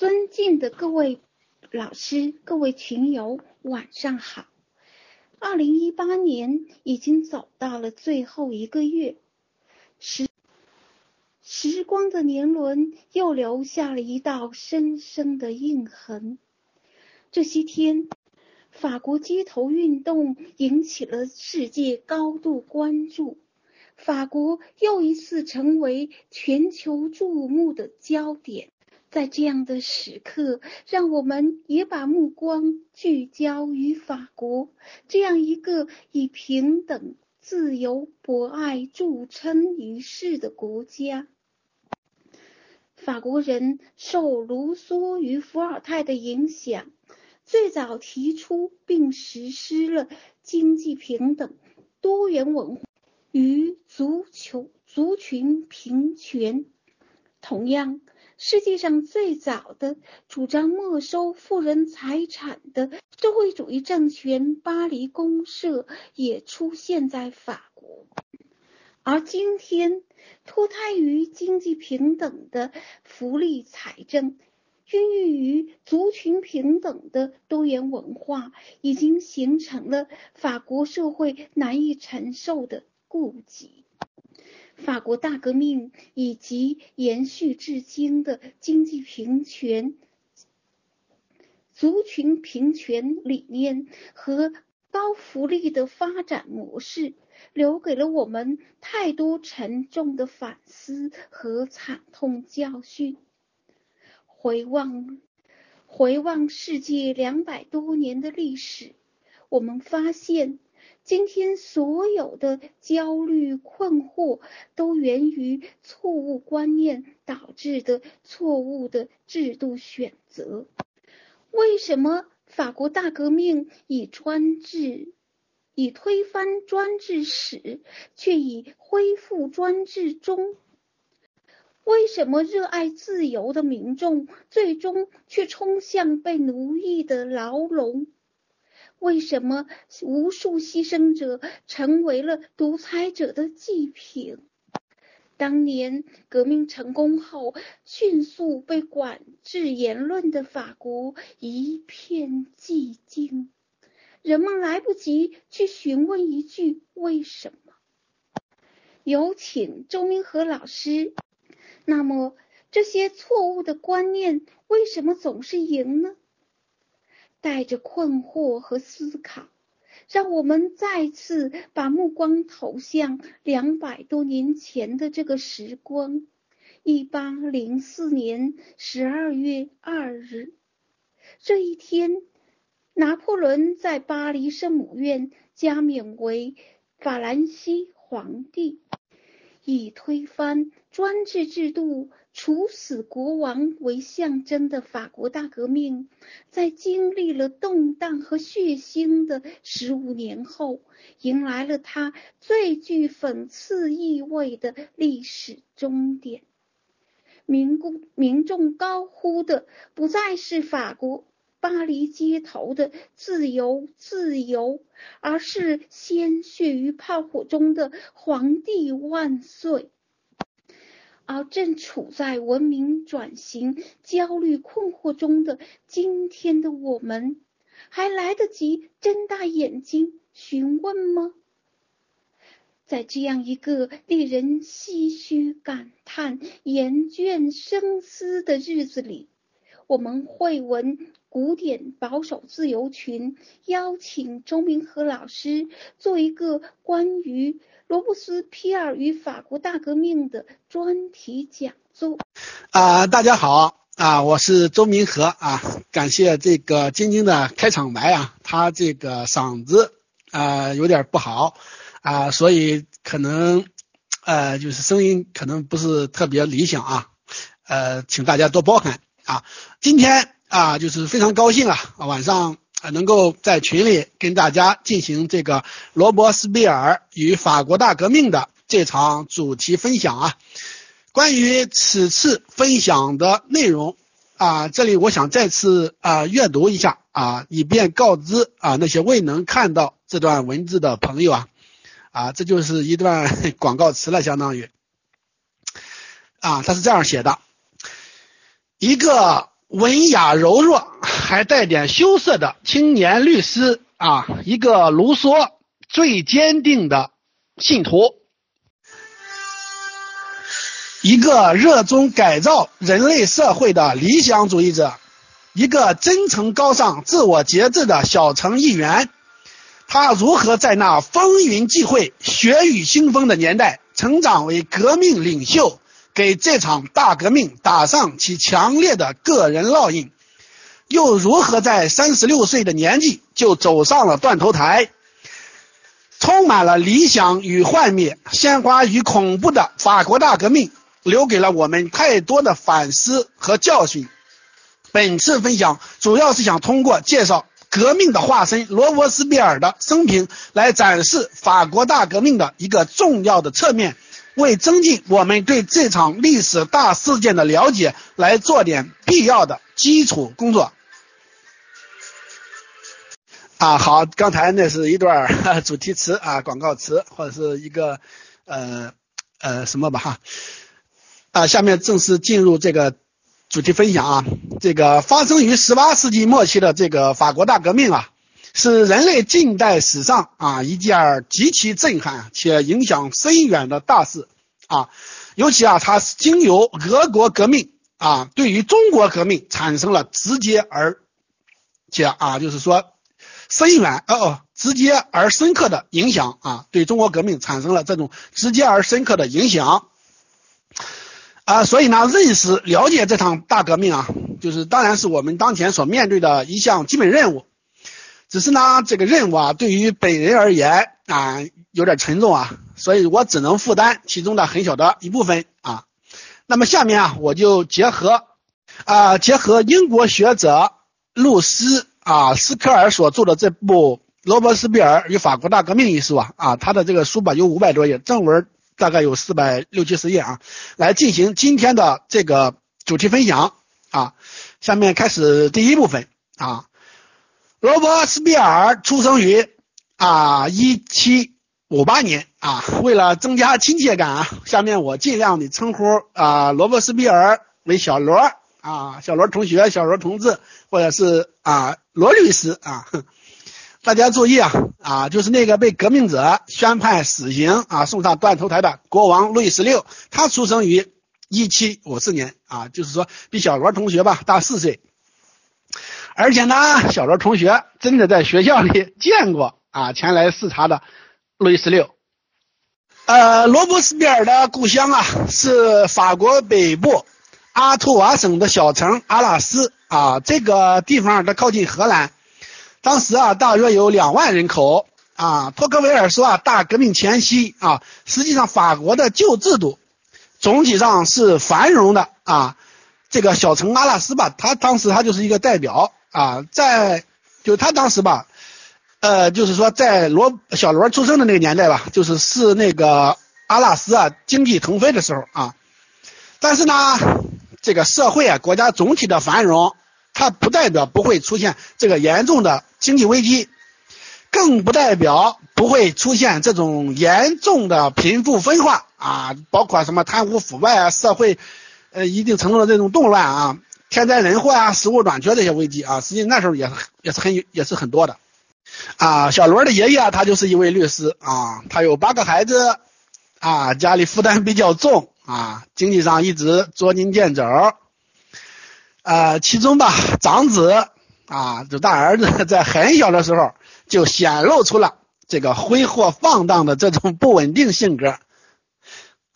尊敬的各位老师、各位群友，晚上好。二零一八年已经走到了最后一个月，时时光的年轮又留下了一道深深的印痕。这些天，法国街头运动引起了世界高度关注。法国又一次成为全球注目的焦点，在这样的时刻，让我们也把目光聚焦于法国这样一个以平等、自由、博爱著称于世的国家。法国人受卢梭与伏尔泰的影响，最早提出并实施了经济平等、多元文化。与足球族群平权，同样，世界上最早的主张没收富人财产的社会主义政权——巴黎公社，也出现在法国。而今天，脱胎于经济平等的福利财政，孕育于族群平等的多元文化，已经形成了法国社会难以承受的。顾及法国大革命以及延续至今的经济平权、族群平权理念和高福利的发展模式，留给了我们太多沉重的反思和惨痛教训。回望回望世界两百多年的历史，我们发现。今天所有的焦虑困惑，都源于错误观念导致的错误的制度选择。为什么法国大革命以专制，以推翻专制史，却以恢复专制终？为什么热爱自由的民众，最终却冲向被奴役的牢笼？为什么无数牺牲者成为了独裁者的祭品？当年革命成功后，迅速被管制言论的法国一片寂静，人们来不及去询问一句为什么。有请周明和老师。那么，这些错误的观念为什么总是赢呢？带着困惑和思考，让我们再次把目光投向两百多年前的这个时光。一八零四年十二月二日，这一天，拿破仑在巴黎圣母院加冕为法兰西皇帝，以推翻专制制度。处死国王为象征的法国大革命，在经历了动荡和血腥的十五年后，迎来了它最具讽刺意味的历史终点。民公民众高呼的不再是法国巴黎街头的自由自由，而是鲜血与炮火中的皇帝万岁。而正处在文明转型、焦虑困惑中的今天的我们，还来得及睁大眼睛询问吗？在这样一个令人唏嘘感叹、厌倦深思的日子里，我们会闻古典保守自由群邀请周明和老师做一个关于。罗布斯皮尔与法国大革命的专题讲座啊，大家好啊，我是周明和啊，感谢这个晶晶的开场白啊，他这个嗓子啊有点不好啊，所以可能呃就是声音可能不是特别理想啊，呃，请大家多包涵啊。今天啊就是非常高兴啊，晚上。啊，能够在群里跟大家进行这个罗伯斯庇尔与法国大革命的这场主题分享啊。关于此次分享的内容啊，这里我想再次啊阅读一下啊，以便告知啊那些未能看到这段文字的朋友啊啊，这就是一段 广告词了，相当于啊，他是这样写的：一个文雅柔弱，还带点羞涩的青年律师啊，一个卢梭最坚定的信徒，一个热衷改造人类社会的理想主义者，一个真诚高尚、自我节制的小城议员。他如何在那风云际会、血雨腥风的年代成长为革命领袖？给这场大革命打上其强烈的个人烙印，又如何在三十六岁的年纪就走上了断头台？充满了理想与幻灭、鲜花与恐怖的法国大革命，留给了我们太多的反思和教训。本次分享主要是想通过介绍革命的化身罗伯斯庇尔的生平，来展示法国大革命的一个重要的侧面。为增进我们对这场历史大事件的了解，来做点必要的基础工作。啊，好，刚才那是一段主题词啊，广告词或者是一个呃呃什么吧哈。啊，下面正式进入这个主题分享啊。这个发生于十八世纪末期的这个法国大革命啊。是人类近代史上啊一件极其震撼且影响深远的大事啊，尤其啊，它是经由俄国革命啊，对于中国革命产生了直接而且啊，就是说深远哦，直接而深刻的影响啊，对中国革命产生了这种直接而深刻的影响啊，所以呢，认识了解这场大革命啊，就是当然是我们当前所面对的一项基本任务。只是呢，这个任务啊，对于本人而言啊，有点沉重啊，所以我只能负担其中的很小的一部分啊。那么下面啊，我就结合啊，结合英国学者露丝啊斯科尔所著的这部《罗伯斯庇尔与法国大革命》一书啊，啊，他的这个书吧有五百多页，正文大概有四百六七十页啊，来进行今天的这个主题分享啊。下面开始第一部分啊。罗伯斯庇尔出生于啊一七五八年啊，为了增加亲切感啊，下面我尽量的称呼啊罗伯斯庇尔为小罗啊，小罗同学、小罗同志，或者是啊罗律师啊。大家注意啊啊，就是那个被革命者宣判死刑啊，送上断头台的国王路易十六，他出生于一七五四年啊，就是说比小罗同学吧大四岁。而且呢，小罗同学真的在学校里见过啊，前来视察的路易十六。呃，罗伯斯庇尔的故乡啊，是法国北部阿图瓦省的小城阿拉斯啊，这个地方它靠近荷兰，当时啊大约有两万人口啊。托克维尔说啊，大革命前夕啊，实际上法国的旧制度总体上是繁荣的啊。这个小城阿拉斯吧，他当时他就是一个代表。啊，在就他当时吧，呃，就是说在罗小罗出生的那个年代吧，就是是那个阿拉斯啊经济腾飞的时候啊。但是呢，这个社会啊，国家总体的繁荣，它不代表不会出现这个严重的经济危机，更不代表不会出现这种严重的贫富分化啊，包括什么贪污腐败啊，社会呃一定程度的这种动乱啊。天灾人祸啊，食物短缺这些危机啊，实际那时候也也是很也是很多的啊。小罗的爷爷他就是一位律师啊，他有八个孩子啊，家里负担比较重啊，经济上一直捉襟见肘。呃，其中吧，长子啊，就大儿子在很小的时候就显露出了这个挥霍放荡的这种不稳定性格。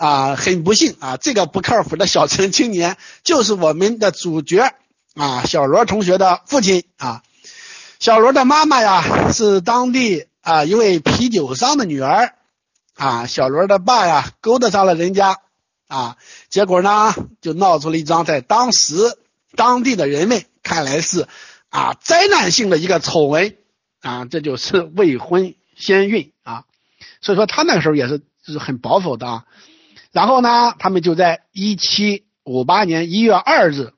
啊，很不幸啊，这个不靠谱的小城青年就是我们的主角啊，小罗同学的父亲啊。小罗的妈妈呀是当地啊一位啤酒商的女儿啊。小罗的爸呀勾搭上了人家啊，结果呢就闹出了一桩在当时当地的人们看来是啊灾难性的一个丑闻啊，这就是未婚先孕啊。所以说他那个时候也是就是很保守的啊。然后呢，他们就在一七五八年一月二日，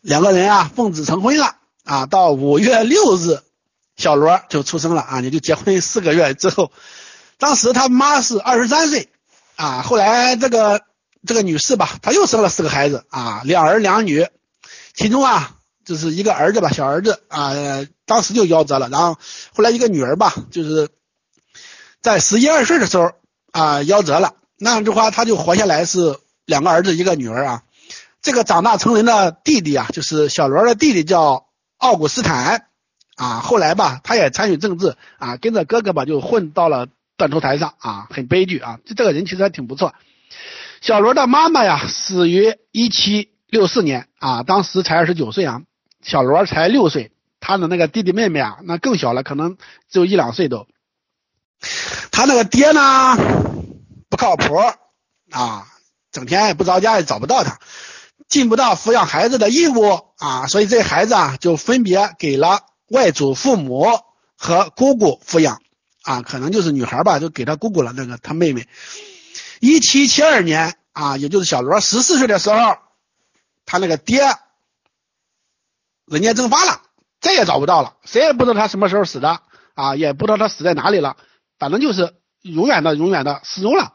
两个人啊奉子成婚了啊。到五月六日，小罗就出生了啊。也就结婚四个月之后，当时他妈是二十三岁啊。后来这个这个女士吧，她又生了四个孩子啊，两儿两女，其中啊就是一个儿子吧，小儿子啊，当时就夭折了。然后后来一个女儿吧，就是在十一二岁的时候啊夭折了。那样的话，他就活下来是两个儿子一个女儿啊。这个长大成人的弟弟啊，就是小罗的弟弟叫奥古斯坦啊。后来吧，他也参与政治啊，跟着哥哥吧就混到了断头台上啊，很悲剧啊。就这个人其实还挺不错。小罗的妈妈呀，死于一七六四年啊，当时才二十九岁啊。小罗才六岁，他的那个弟弟妹妹啊，那更小了，可能只有一两岁都。他那个爹呢，不靠谱啊，整天也不着家，也找不到他，尽不到抚养孩子的义务啊，所以这孩子啊，就分别给了外祖父母和姑姑抚养啊，可能就是女孩吧，就给他姑姑了，那个他妹妹。一七七二年啊，也就是小罗十四岁的时候，他那个爹。人间蒸发了，再也找不到了，谁也不知道他什么时候死的啊，也不知道他死在哪里了，反正就是永远的、永远的失踪了。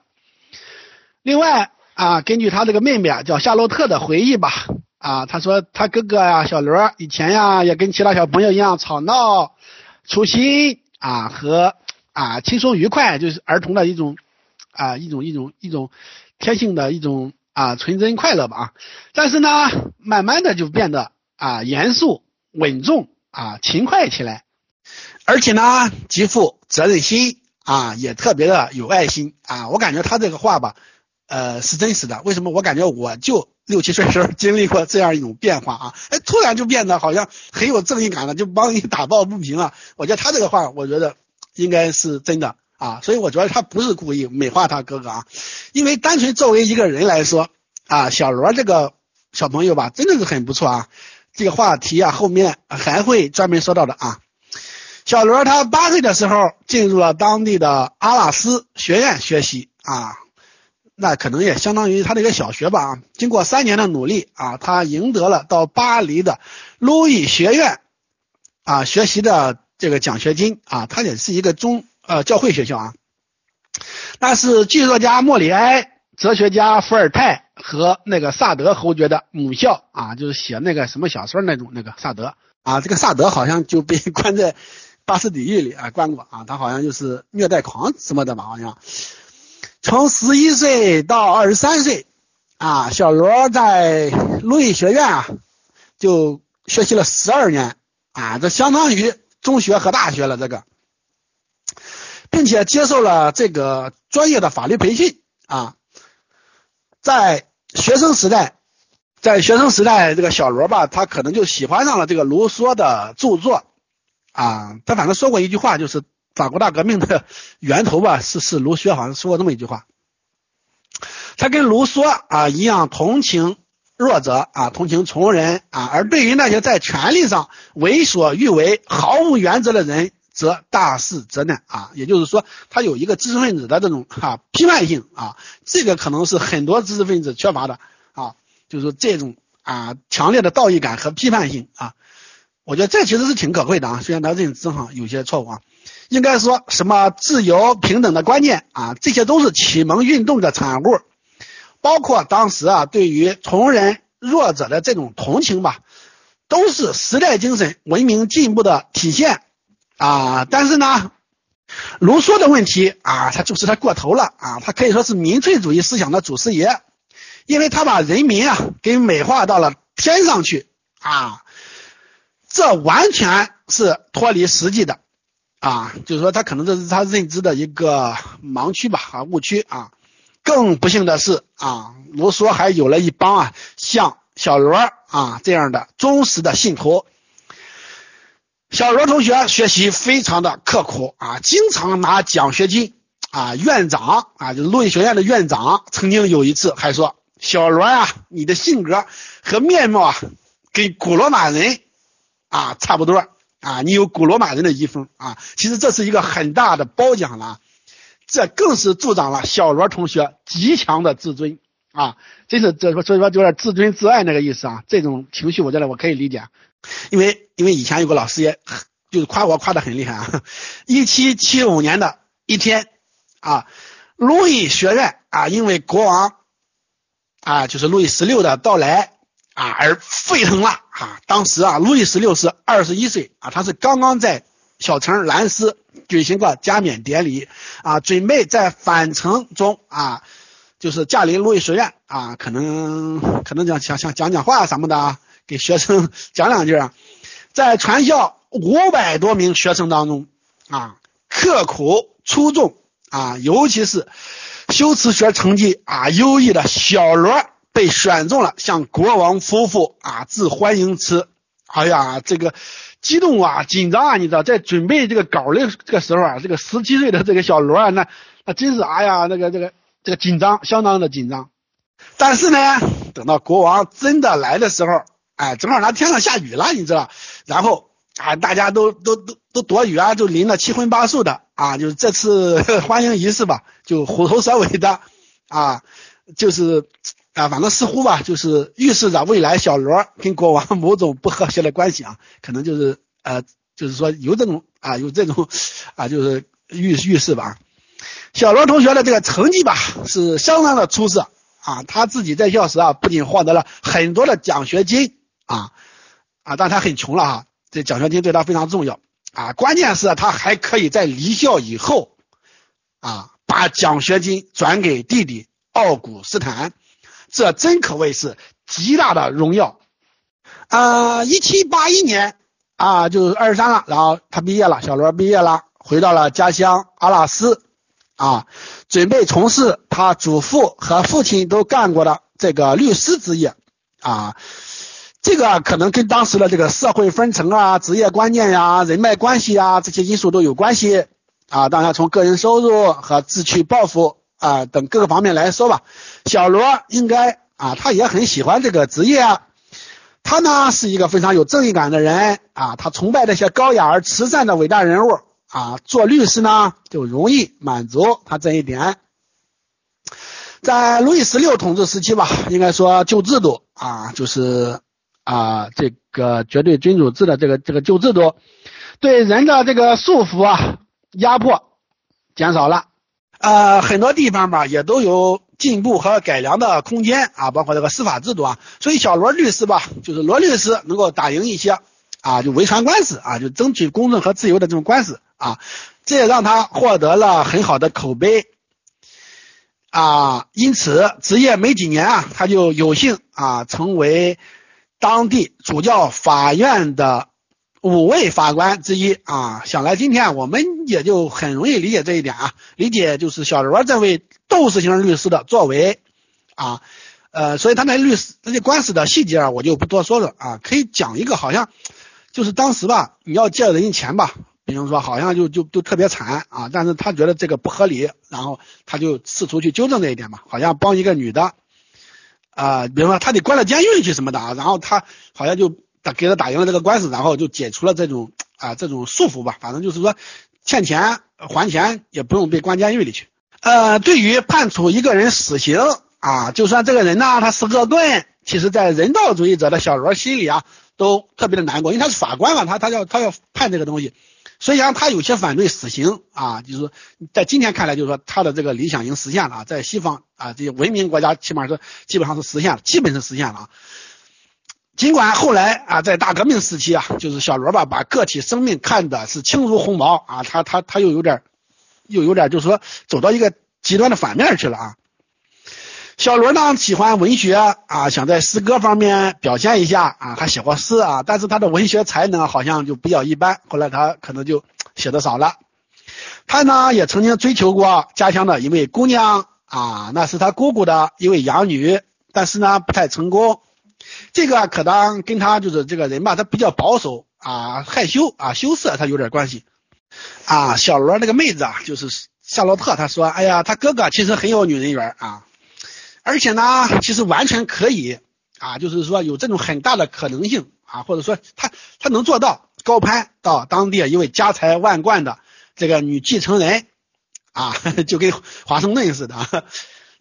另外啊，根据他这个妹妹啊，叫夏洛特的回忆吧，啊，他说他哥哥呀，小罗以前呀，也跟其他小朋友一样吵闹、粗心啊和啊轻松愉快，就是儿童的一种啊一种一种一种天性的一种啊纯真快乐吧啊，但是呢，慢慢的就变得。啊，严肃、稳重啊，勤快起来，而且呢，极富责任心啊，也特别的有爱心啊。我感觉他这个话吧，呃，是真实的。为什么？我感觉我就六七岁时候经历过这样一种变化啊，哎，突然就变得好像很有正义感了，就帮你打抱不平了。我觉得他这个话，我觉得应该是真的啊。所以我觉得他不是故意美化他哥哥啊，因为单纯作为一个人来说啊，小罗这个小朋友吧，真的是很不错啊。这个话题啊，后面还会专门说到的啊。小罗他八岁的时候进入了当地的阿拉斯学院学习啊，那可能也相当于他的一个小学吧啊。经过三年的努力啊，他赢得了到巴黎的路易学院啊学习的这个奖学金啊。他也是一个中呃教会学校啊。那是剧作家莫里埃。哲学家伏尔泰和那个萨德侯爵的母校啊，就是写那个什么小说那种那个萨德啊，这个萨德好像就被 关在巴士底狱里啊，关过啊，他好像就是虐待狂什么的吧，好像。从十一岁到二十三岁啊，小罗在路易学院啊就学习了十二年啊，这相当于中学和大学了这个，并且接受了这个专业的法律培训啊。在学生时代，在学生时代，这个小罗吧，他可能就喜欢上了这个卢梭的著作啊。他反正说过一句话，就是法国大革命的源头吧，是是卢梭，好像说过这么一句话。他跟卢梭啊一样，同情弱者啊，同情穷人啊，而对于那些在权力上为所欲为、毫无原则的人。则大事则难啊，也就是说，他有一个知识分子的这种哈批判性啊，这个可能是很多知识分子缺乏的啊，就是这种啊强烈的道义感和批判性啊，我觉得这其实是挺可贵的啊，虽然他认知上有些错误啊，应该说什么自由平等的观念啊，这些都是启蒙运动的产物，包括当时啊对于穷人弱者的这种同情吧，都是时代精神文明进步的体现。啊，但是呢，卢梭的问题啊，他就是他过头了啊，他可以说是民粹主义思想的祖师爷，因为他把人民啊给美化到了天上去啊，这完全是脱离实际的啊，就是说他可能这是他认知的一个盲区吧啊误区啊，更不幸的是啊，卢梭还有了一帮啊像小罗啊这样的忠实的信徒。小罗同学学习非常的刻苦啊，经常拿奖学金啊。院长啊，就是路易学院的院长，曾经有一次还说：“小罗呀，你的性格和面貌啊，跟古罗马人啊差不多啊，你有古罗马人的遗风啊。”其实这是一个很大的褒奖了，这更是助长了小罗同学极强的自尊啊，真是这所以说有点自尊自爱那个意思啊。这种情绪，我觉得我可以理解。因为因为以前有个老师也就是夸我夸的很厉害啊，一七七五年的一天啊，路易学院啊，因为国王啊就是路易十六的到来啊而沸腾了啊！当时啊，路易十六是二十一岁啊，他是刚刚在小城兰斯举行过加冕典礼啊，准备在返程中啊，就是驾临路易学院啊，可能可能讲想想讲讲话什么的，啊给学生 讲两句啊，在全校五百多名学生当中啊，刻苦出众啊，尤其是修辞学成绩啊优异的小罗。被选中了，向国王夫妇啊致欢迎词。哎呀，这个激动啊，紧张啊，你知道，在准备这个稿的这个时候啊，这个十七岁的这个小罗啊，那那真是哎呀，那个这个这个紧张，相当的紧张。但是呢，等到国王真的来的时候，哎，正好那天上下雨了，你知道，然后啊，大家都都都都躲雨啊，就淋得七荤八素的啊，就是这次欢迎仪式吧，就虎头蛇尾的啊，就是。啊，反正似乎吧，就是预示着未来小罗跟国王某种不和谐的关系啊，可能就是呃，就是说有这种啊，有这种啊，就是预预示吧。小罗同学的这个成绩吧，是相当的出色啊，他自己在校时啊，不仅获得了很多的奖学金啊啊，但他很穷了啊，这奖学金对他非常重要啊，关键是他还可以在离校以后啊，把奖学金转给弟弟奥古斯坦。这真可谓是极大的荣耀啊！一七八一年啊，就是二十三了，然后他毕业了，小罗毕业了，回到了家乡阿拉斯啊，准备从事他祖父和父亲都干过的这个律师职业啊。这个可能跟当时的这个社会分层啊、职业观念呀、人脉关系啊这些因素都有关系啊。当然，从个人收入和自取抱负。啊，等各个方面来说吧，小罗应该啊，他也很喜欢这个职业啊。他呢是一个非常有正义感的人啊，他崇拜那些高雅而慈善的伟大人物啊。做律师呢就容易满足他这一点。在路易十六统治时期吧，应该说旧制度啊，就是啊这个绝对君主制的这个这个旧制度，对人的这个束缚啊压迫减少了。呃，很多地方吧也都有进步和改良的空间啊，包括这个司法制度啊。所以小罗律师吧，就是罗律师能够打赢一些啊，就维权官司啊，就争取公正和自由的这种官司啊，这也让他获得了很好的口碑啊。因此，职业没几年啊，他就有幸啊成为当地主教法院的。五位法官之一啊，想来今天我们也就很容易理解这一点啊，理解就是小罗这位斗士型律师的作为啊，呃，所以他那律师那些官司的细节啊，我就不多说了啊，可以讲一个好像就是当时吧，你要借人家钱吧，比如说好像就就就特别惨啊，但是他觉得这个不合理，然后他就试图去纠正这一点嘛，好像帮一个女的啊，比如说他得关到监狱去什么的啊，然后他好像就。他给他打赢了这个官司，然后就解除了这种啊这种束缚吧。反正就是说，欠钱还钱也不用被关监狱里去。呃，对于判处一个人死刑啊，就算这个人呢他是恶棍，其实在人道主义者的小罗心里啊，都特别的难过，因为他是法官嘛，他他要他要判这个东西，所以啊他有些反对死刑啊，就是在今天看来，就是说他的这个理想已经实现了啊，在西方啊这些文明国家，起码是基本上是实现了，基本是实现了啊。尽管后来啊，在大革命时期啊，就是小罗吧，把个体生命看的是轻如鸿毛啊，他他他又有点，又有点就是说走到一个极端的反面去了啊。小罗呢喜欢文学啊，想在诗歌方面表现一下啊，他写过诗啊，但是他的文学才能好像就比较一般，后来他可能就写的少了。他呢也曾经追求过家乡的一位姑娘啊，那是他姑姑的一位养女，但是呢不太成功。这个可当跟他就是这个人吧，他比较保守啊，害羞啊，羞涩，他有点关系啊。小罗那个妹子啊，就是夏洛特，他说：“哎呀，他哥哥其实很有女人缘啊，而且呢，其实完全可以啊，就是说有这种很大的可能性啊，或者说他他能做到高攀到当地一位家财万贯的这个女继承人啊，就跟华盛顿似的。”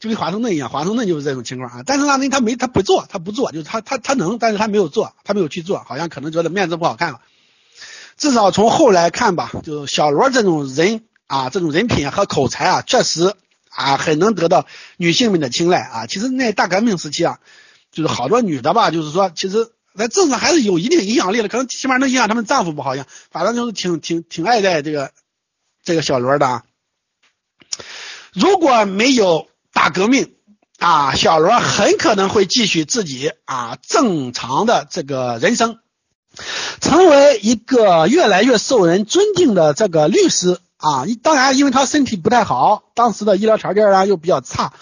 就跟华盛顿一样，华盛顿就是这种情况啊。但是呢，他没他不做，他不做，就是他他他能，但是他没有做，他没有去做，好像可能觉得面子不好看了。至少从后来看吧，就是小罗这种人啊，这种人品和口才啊，确实啊很能得到女性们的青睐啊。其实那大革命时期啊，就是好多女的吧，就是说其实在政治还是有一定影响力的，可能起码能影响他们丈夫不好像，反正就是挺挺挺爱戴这个这个小罗的。啊。如果没有大革命啊，小罗很可能会继续自己啊正常的这个人生，成为一个越来越受人尊敬的这个律师啊。当然，因为他身体不太好，当时的医疗条件啊又比较差，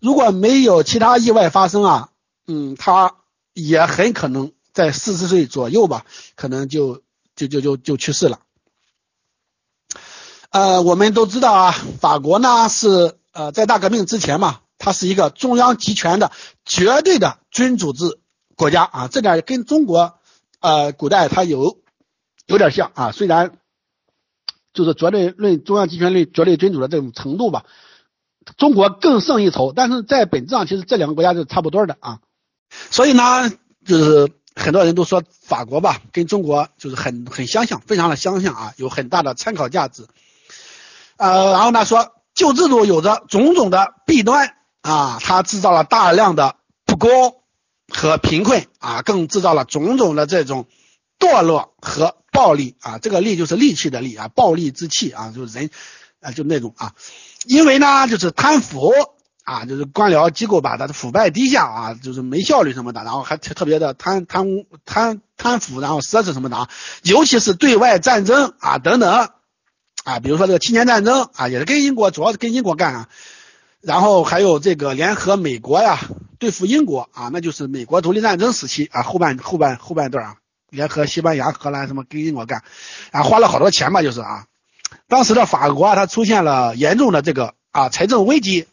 如果没有其他意外发生啊，嗯，他也很可能在四十岁左右吧，可能就就就就就去世了。呃，我们都知道啊，法国呢是呃在大革命之前嘛，它是一个中央集权的绝对的君主制国家啊，这点跟中国呃古代它有有点像啊，虽然就是绝对论中央集权论绝对君主的这种程度吧，中国更胜一筹，但是在本质上其实这两个国家是差不多的啊，所以呢，就是很多人都说法国吧跟中国就是很很相像，非常的相像啊，有很大的参考价值。呃，然后呢说旧制度有着种种的弊端啊，它制造了大量的不公和贫困啊，更制造了种种的这种堕落和暴力啊。这个戾就是戾气的戾啊，暴力之气啊，就是人啊，就那种啊。因为呢，就是贪腐啊，就是官僚机构吧，它的腐败低下啊，就是没效率什么的，然后还特别的贪贪污贪贪腐，然后奢侈什么的啊，尤其是对外战争啊等等。啊，比如说这个七年战争啊，也是跟英国，主要是跟英国干啊。然后还有这个联合美国呀，对付英国啊，那就是美国独立战争时期啊，后半后半后半段啊，联合西班牙、荷兰什么跟英国干，啊，花了好多钱吧，就是啊。当时的法国啊，它出现了严重的这个啊财政危机，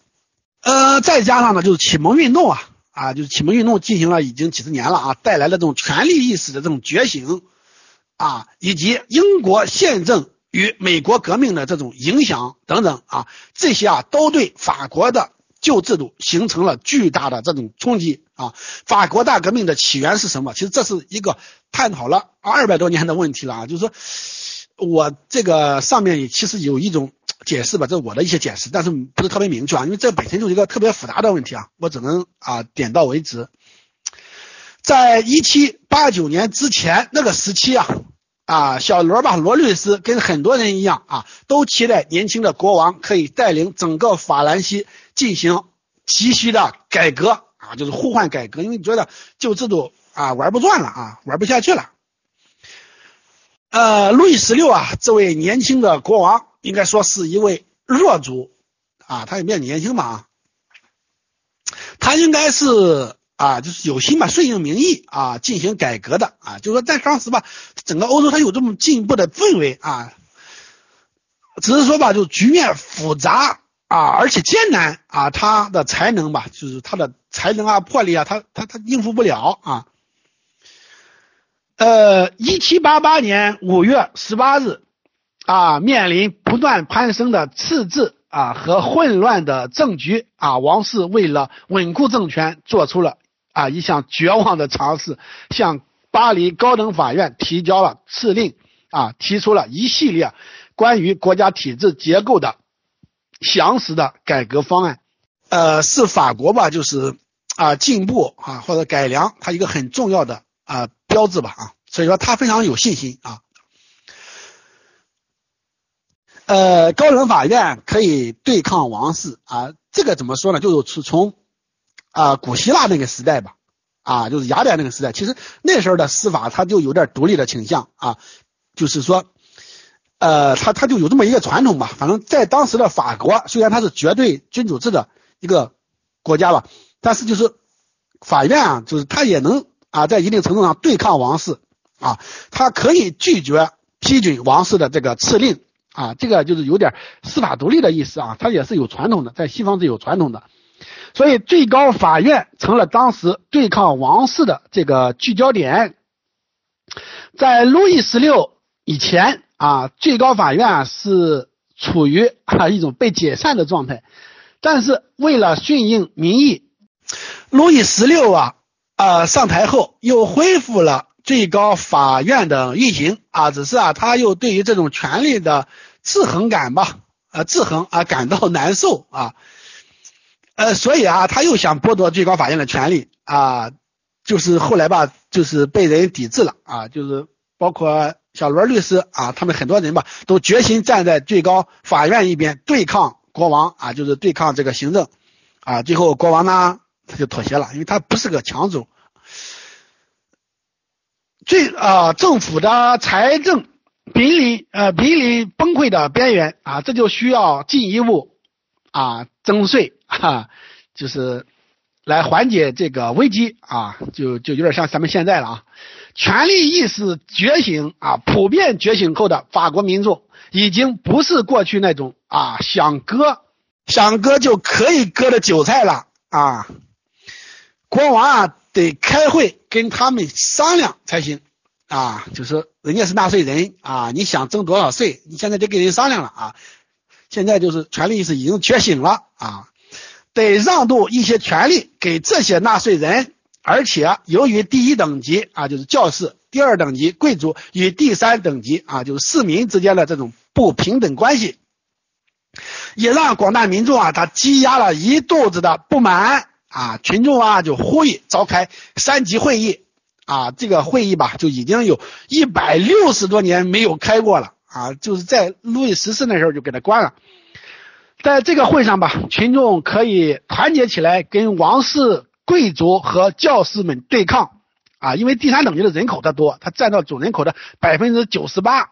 呃，再加上呢，就是启蒙运动啊，啊，就是启蒙运动进行了已经几十年了啊，带来了这种权力意识的这种觉醒啊，以及英国宪政。与美国革命的这种影响等等啊，这些啊都对法国的旧制度形成了巨大的这种冲击啊。法国大革命的起源是什么？其实这是一个探讨了二百多年的问题了啊。就是说我这个上面也其实有一种解释吧，这是我的一些解释，但是不是特别明确啊，因为这本身就是一个特别复杂的问题啊，我只能啊点到为止。在一七八九年之前那个时期啊。啊，小罗吧，罗律师跟很多人一样啊，都期待年轻的国王可以带领整个法兰西进行急需的改革啊，就是呼唤改革，因为觉得旧制度啊玩不转了啊，玩不下去了。呃，路易十六啊，这位年轻的国王应该说是一位弱主啊，他也比较年轻嘛啊，他应该是。啊，就是有心吧，顺应民意啊，进行改革的啊，就是说在当时吧，整个欧洲它有这么进步的氛围啊，只是说吧，就局面复杂啊，而且艰难啊，他的才能吧，就是他的才能啊，魄力啊，他他他应付不了啊。呃，一七八八年五月十八日啊，面临不断攀升的赤字啊和混乱的政局啊，王室为了稳固政权，做出了。啊，一项绝望的尝试，向巴黎高等法院提交了敕令，啊，提出了一系列关于国家体制结构的详实的改革方案，呃，是法国吧，就是啊进步啊或者改良它一个很重要的啊标志吧啊，所以说他非常有信心啊，呃，高等法院可以对抗王室啊，这个怎么说呢？就是从。啊，古希腊那个时代吧，啊，就是雅典那个时代，其实那时候的司法它就有点独立的倾向啊，就是说，呃，他他就有这么一个传统吧。反正在当时的法国，虽然它是绝对君主制的一个国家吧，但是就是法院啊，就是他也能啊，在一定程度上对抗王室啊，他可以拒绝批准王室的这个敕令啊，这个就是有点司法独立的意思啊，它也是有传统的，在西方是有传统的。所以，最高法院成了当时对抗王室的这个聚焦点。在路易十六以前啊，最高法院是处于啊一种被解散的状态。但是，为了顺应民意，路易十六啊啊上台后又恢复了最高法院的运行啊，只是啊他又对于这种权力的制衡感吧啊制衡啊感到难受啊。呃，所以啊，他又想剥夺最高法院的权利啊，就是后来吧，就是被人抵制了啊，就是包括小罗律师啊，他们很多人吧，都决心站在最高法院一边对抗国王啊，就是对抗这个行政啊，最后国王呢他就妥协了，因为他不是个强主，最啊政府的财政濒临呃濒临崩溃的边缘啊，这就需要进一步啊征税。哈，就是来缓解这个危机啊，就就有点像咱们现在了啊。权力意识觉醒啊，普遍觉醒后的法国民众已经不是过去那种啊想割想割就可以割的韭菜了啊。国王啊得开会跟他们商量才行啊，就是人家是纳税人啊，你想征多少税，你现在得跟人商量了啊。现在就是权力意识已经觉醒了啊。得让渡一些权利给这些纳税人，而且由于第一等级啊就是教士，第二等级贵族与第三等级啊就是市民之间的这种不平等关系，也让广大民众啊他积压了一肚子的不满啊，群众啊就呼吁召开三级会议啊，这个会议吧就已经有一百六十多年没有开过了啊，就是在路易十四那时候就给他关了。在这个会上吧，群众可以团结起来，跟王室、贵族和教士们对抗啊！因为第三等级的人口它多，它占到总人口的百分之九十八，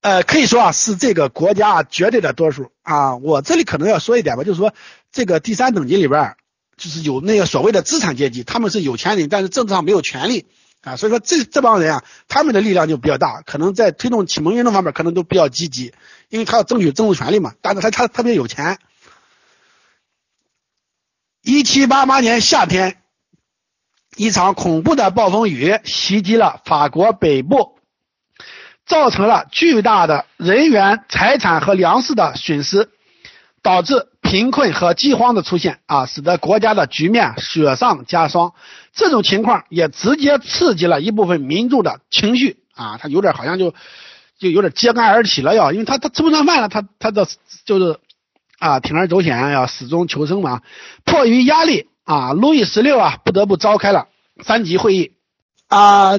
呃，可以说啊是这个国家绝对的多数啊。我这里可能要说一点吧，就是说这个第三等级里边，就是有那个所谓的资产阶级，他们是有钱人，但是政治上没有权利啊。所以说这这帮人啊，他们的力量就比较大，可能在推动启蒙运动方面可能都比较积极。因为他要争取政治权利嘛，但是他他特别有钱。一七八八年夏天，一场恐怖的暴风雨袭击了法国北部，造成了巨大的人员、财产和粮食的损失，导致贫困和饥荒的出现啊，使得国家的局面雪上加霜。这种情况也直接刺激了一部分民众的情绪啊，他有点好像就。就有点揭竿而起了要，因为他他吃不上饭了，他他的就是啊铤而走险要死中求生嘛。迫于压力啊，路易十六啊不得不召开了三级会议啊，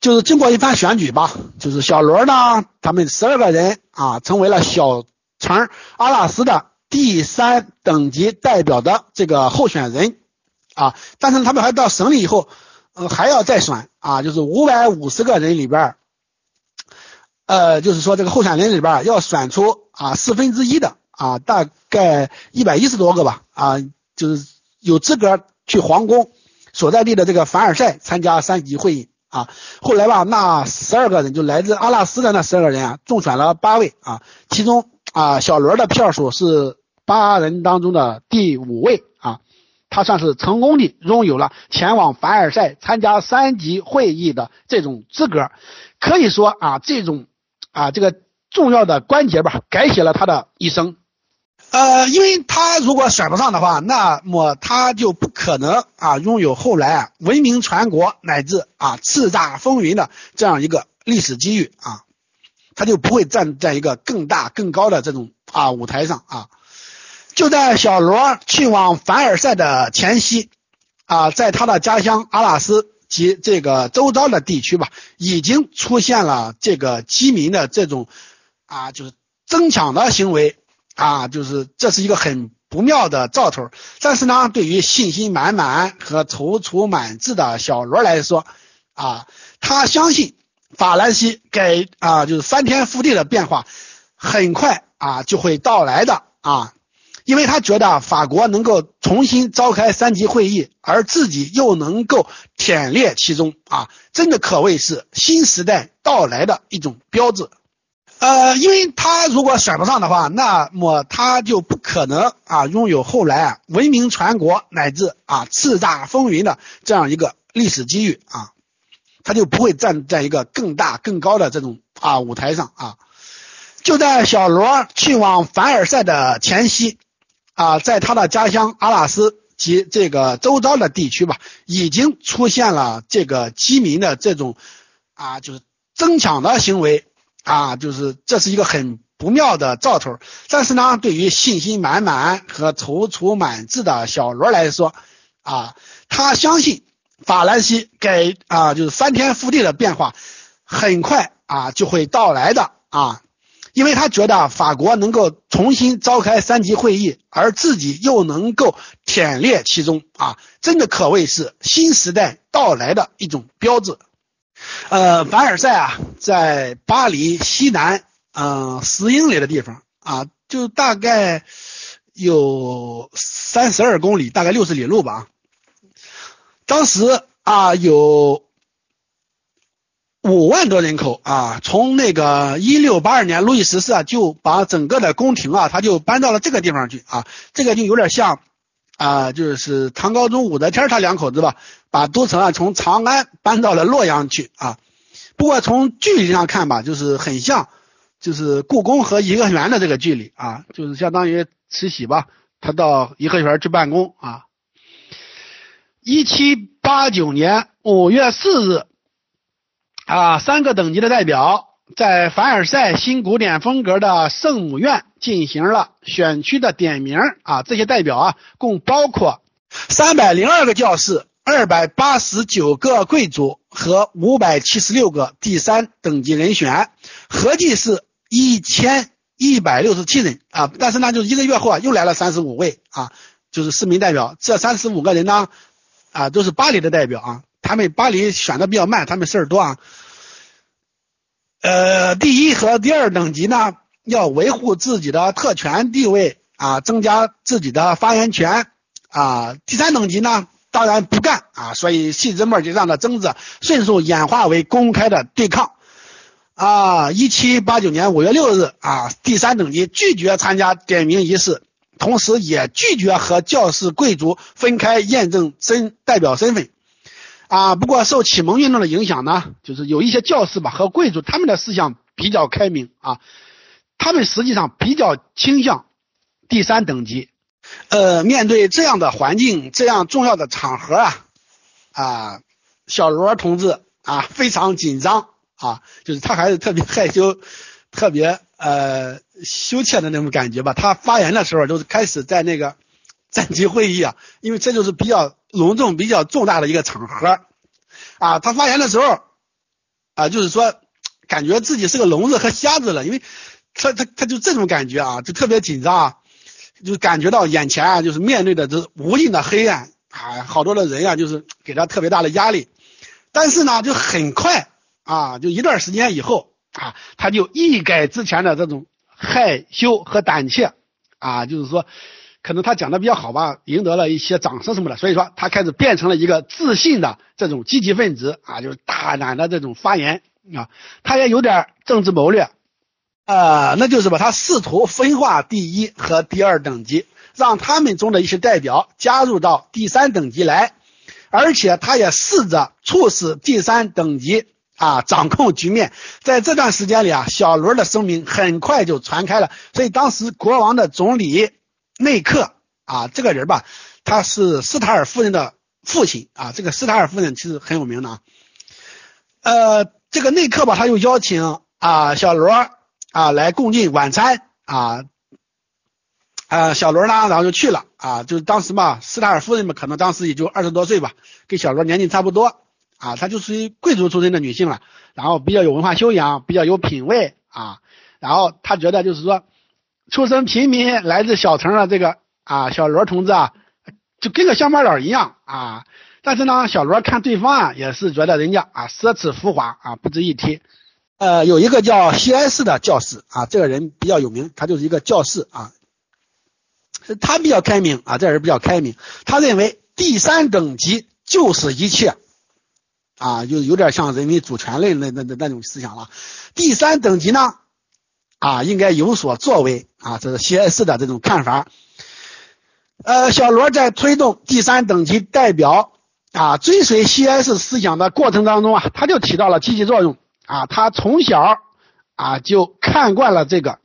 就是经过一番选举吧，就是小罗呢，他们十二个人啊成为了小城阿拉斯的第三等级代表的这个候选人啊，但是他们还到省里以后，嗯还要再选啊，就是五百五十个人里边。呃，就是说这个候选人里边要选出啊四分之一的啊，大概一百一十多个吧啊，就是有资格去皇宫所在地的这个凡尔赛参加三级会议啊。后来吧，那十二个人就来自阿拉斯的那十二个人啊，中选了八位啊，其中啊小罗的票数是八人当中的第五位啊，他算是成功的拥有了前往凡尔赛参加三级会议的这种资格，可以说啊这种。啊，这个重要的关节吧，改写了他的一生。呃，因为他如果选不上的话，那么他就不可能啊拥有后来啊闻名全国乃至啊叱咤风云的这样一个历史机遇啊，他就不会站在一个更大更高的这种啊舞台上啊。就在小罗去往凡尔赛的前夕啊，在他的家乡阿拉斯。及这个周遭的地区吧，已经出现了这个饥民的这种啊，就是争抢的行为啊，就是这是一个很不妙的兆头。但是呢，对于信心满满和踌躇满志的小罗来说啊，他相信法兰西改啊，就是翻天覆地的变化很快啊就会到来的啊。因为他觉得法国能够重新召开三级会议，而自己又能够忝列其中啊，真的可谓是新时代到来的一种标志。呃，因为他如果选不上的话，那么他就不可能啊拥有后来啊闻名全国乃至啊叱咤风云的这样一个历史机遇啊，他就不会站在一个更大更高的这种啊舞台上啊。就在小罗去往凡尔赛的前夕。啊，在他的家乡阿拉斯及这个周遭的地区吧，已经出现了这个饥民的这种啊，就是争抢的行为啊，就是这是一个很不妙的兆头。但是呢，对于信心满满和踌躇满志的小罗来说，啊，他相信法兰西改啊，就是翻天覆地的变化，很快啊就会到来的啊。因为他觉得法国能够重新召开三级会议，而自己又能够忝列其中啊，真的可谓是新时代到来的一种标志。呃，凡尔赛啊，在巴黎西南嗯十英里的地方啊，就大概有三十二公里，大概六十里路吧。当时啊有。五万多人口啊！从那个一六八二年，路易十四啊就把整个的宫廷啊，他就搬到了这个地方去啊。这个就有点像啊，就是唐高宗武则天他两口子吧，把都城啊从长安搬到了洛阳去啊。不过从距离上看吧，就是很像，就是故宫和颐和园的这个距离啊，就是相当于慈禧吧，他到颐和园去办公啊。一七八九年五月四日。啊，三个等级的代表在凡尔赛新古典风格的圣母院进行了选区的点名啊，这些代表啊，共包括三百零二个教士、二百八十九个贵族和五百七十六个第三等级人选，合计是一千一百六十七人啊。但是呢，就是一个月后啊，又来了三十五位啊，就是市民代表。这三十五个人呢，啊，都是巴黎的代表啊。他们巴黎选的比较慢，他们事儿多啊。呃，第一和第二等级呢，要维护自己的特权地位啊，增加自己的发言权啊。第三等级呢，当然不干啊，所以细枝末节上的争执迅速演化为公开的对抗啊。一七八九年五月六日啊，第三等级拒绝参加点名仪式，同时也拒绝和教士贵族分开验证身代表身份。啊，不过受启蒙运动的影响呢，就是有一些教士吧和贵族，他们的思想比较开明啊，他们实际上比较倾向第三等级。呃，面对这样的环境，这样重要的场合啊，啊，小罗同志啊非常紧张啊，就是他还是特别害羞，特别呃羞怯的那种感觉吧。他发言的时候都是开始在那个战级会议啊，因为这就是比较。隆重比较重大的一个场合啊，他发言的时候啊，就是说感觉自己是个聋子和瞎子了，因为他他他就这种感觉啊，就特别紧张啊，就感觉到眼前啊就是面对的这无尽的黑暗啊，好多的人啊就是给他特别大的压力，但是呢就很快啊，就一段时间以后啊，他就一改之前的这种害羞和胆怯啊，就是说。可能他讲的比较好吧，赢得了一些掌声什么的，所以说他开始变成了一个自信的这种积极分子啊，就是大胆的这种发言啊，他也有点政治谋略，呃，那就是把他试图分化第一和第二等级，让他们中的一些代表加入到第三等级来，而且他也试着促使第三等级啊掌控局面。在这段时间里啊，小罗的声明很快就传开了，所以当时国王的总理。内克啊，这个人吧，他是斯塔尔夫人的父亲啊。这个斯塔尔夫人其实很有名的啊。呃，这个内克吧，他又邀请啊小罗啊来共进晚餐啊。啊，小罗呢，然后就去了啊。就是当时嘛，斯塔尔夫人嘛，可能当时也就二十多岁吧，跟小罗年纪差不多啊。她就属于贵族出身的女性了，然后比较有文化修养，比较有品位啊。然后她觉得就是说。出身平民，来自小城的这个啊，小罗同志啊，就跟个乡巴佬一样啊。但是呢，小罗看对方啊，也是觉得人家啊奢侈浮华啊，不值一提。呃，有一个叫西安市的教士啊，这个人比较有名，他就是一个教士啊。他比较开明啊，这人比较开明，他认为第三等级就是一切啊，就有点像人民主权论那那那那种思想了。第三等级呢？啊，应该有所作为啊，这是西安市的这种看法。呃，小罗在推动第三等级代表啊，追随西安市思想的过程当中啊，他就起到了积极作用啊。他从小啊就看惯了这个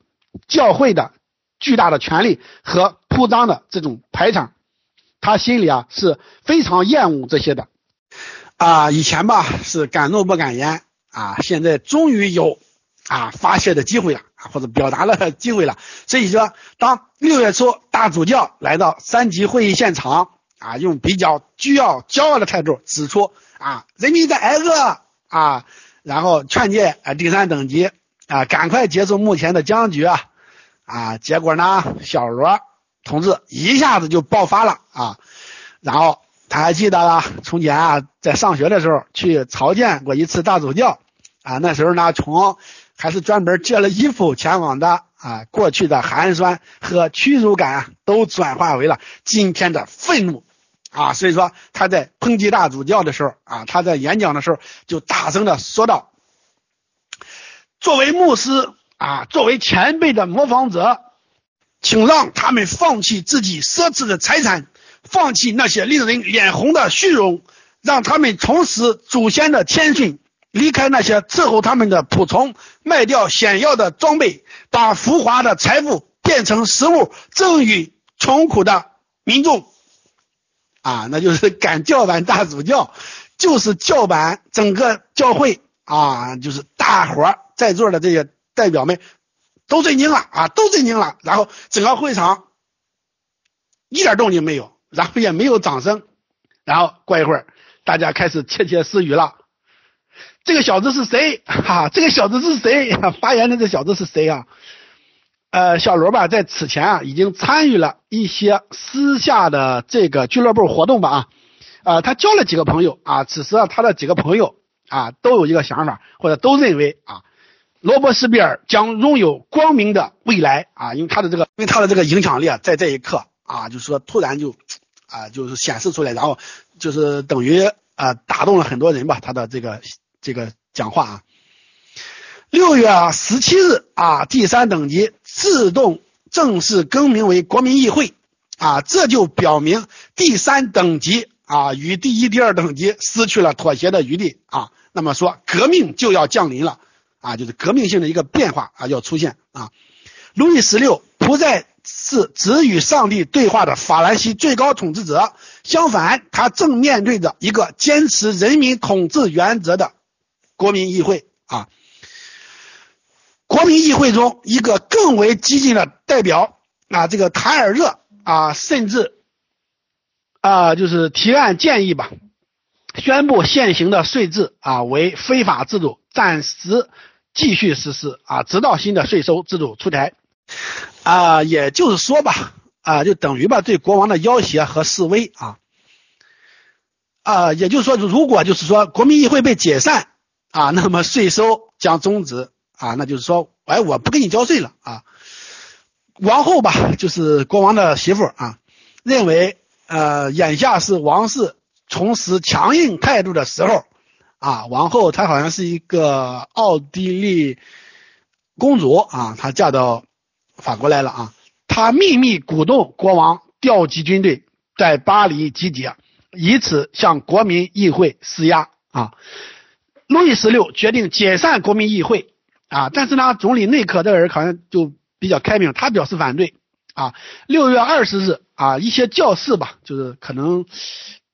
教会的巨大的权力和铺张的这种排场，他心里啊是非常厌恶这些的啊。以前吧是敢怒不敢言啊，现在终于有。啊发泄的机会了，或者表达了 机会了。所以说，当六月初大主教来到三级会议现场啊，用比较具要骄傲的态度指出啊，人民在挨饿啊，然后劝诫啊第三等级啊赶快结束目前的僵局啊啊，结果呢，小罗同志一下子就爆发了啊，然后他还记得了从前啊在上学的时候去朝见过一次大主教啊，那时候呢从还是专门借了衣服前往的啊，过去的寒酸和屈辱感啊，都转化为了今天的愤怒啊，所以说他在抨击大主教的时候啊，他在演讲的时候就大声的说道：“作为牧师啊，作为前辈的模仿者，请让他们放弃自己奢侈的财产，放弃那些令人脸红的虚荣，让他们重拾祖先的谦逊。”离开那些伺候他们的仆从，卖掉险要的装备，把浮华的财富变成食物赠予穷苦的民众。啊，那就是 敢叫板大主教，就是叫板整个教会啊，就是大伙在座的这些代表们都震惊了啊，都震惊了。然后整个会场一点动静没有，然后也没有掌声。然后过一会儿，大家开始窃窃私语了。这个小子是谁？哈，这个小子是谁？发言的这小子是谁啊？呃，小罗吧，在此前啊，已经参与了一些私下的这个俱乐部活动吧啊，呃，他交了几个朋友啊，此时啊，他的几个朋友啊，都有一个想法，或者都认为啊，罗伯斯庇尔将拥有光明的未来啊，因为他的这个，因为他的这个影响力啊，在这一刻啊，就是说突然就啊，就是显示出来，然后就是等于啊，打动了很多人吧，他的这个。这个讲话啊，六月十七日啊，第三等级自动正式更名为国民议会啊，这就表明第三等级啊与第一、第二等级失去了妥协的余地啊。那么说，革命就要降临了啊，就是革命性的一个变化啊要出现啊。路易十六不再是只与上帝对话的法兰西最高统治者，相反，他正面对着一个坚持人民统治原则的。国民议会啊，国民议会中一个更为激进的代表啊，这个塔尔热啊，甚至啊，就是提案建议吧，宣布现行的税制啊为非法制度，暂时继续实施啊，直到新的税收制度出台啊，也就是说吧啊，就等于吧对国王的要挟和示威啊啊，也就是说，如果就是说国民议会被解散。啊，那么税收将终止啊，那就是说，哎，我不给你交税了啊。王后吧，就是国王的媳妇啊，认为呃，眼下是王室重拾强硬态度的时候啊。王后她好像是一个奥地利公主啊，她嫁到法国来了啊。她秘密鼓动国王调集军队在巴黎集结，以此向国民议会施压啊。路易十六决定解散国民议会啊，但是呢，总理内克这个人好像就比较开明，他表示反对啊。六月二十日啊，一些教士吧，就是可能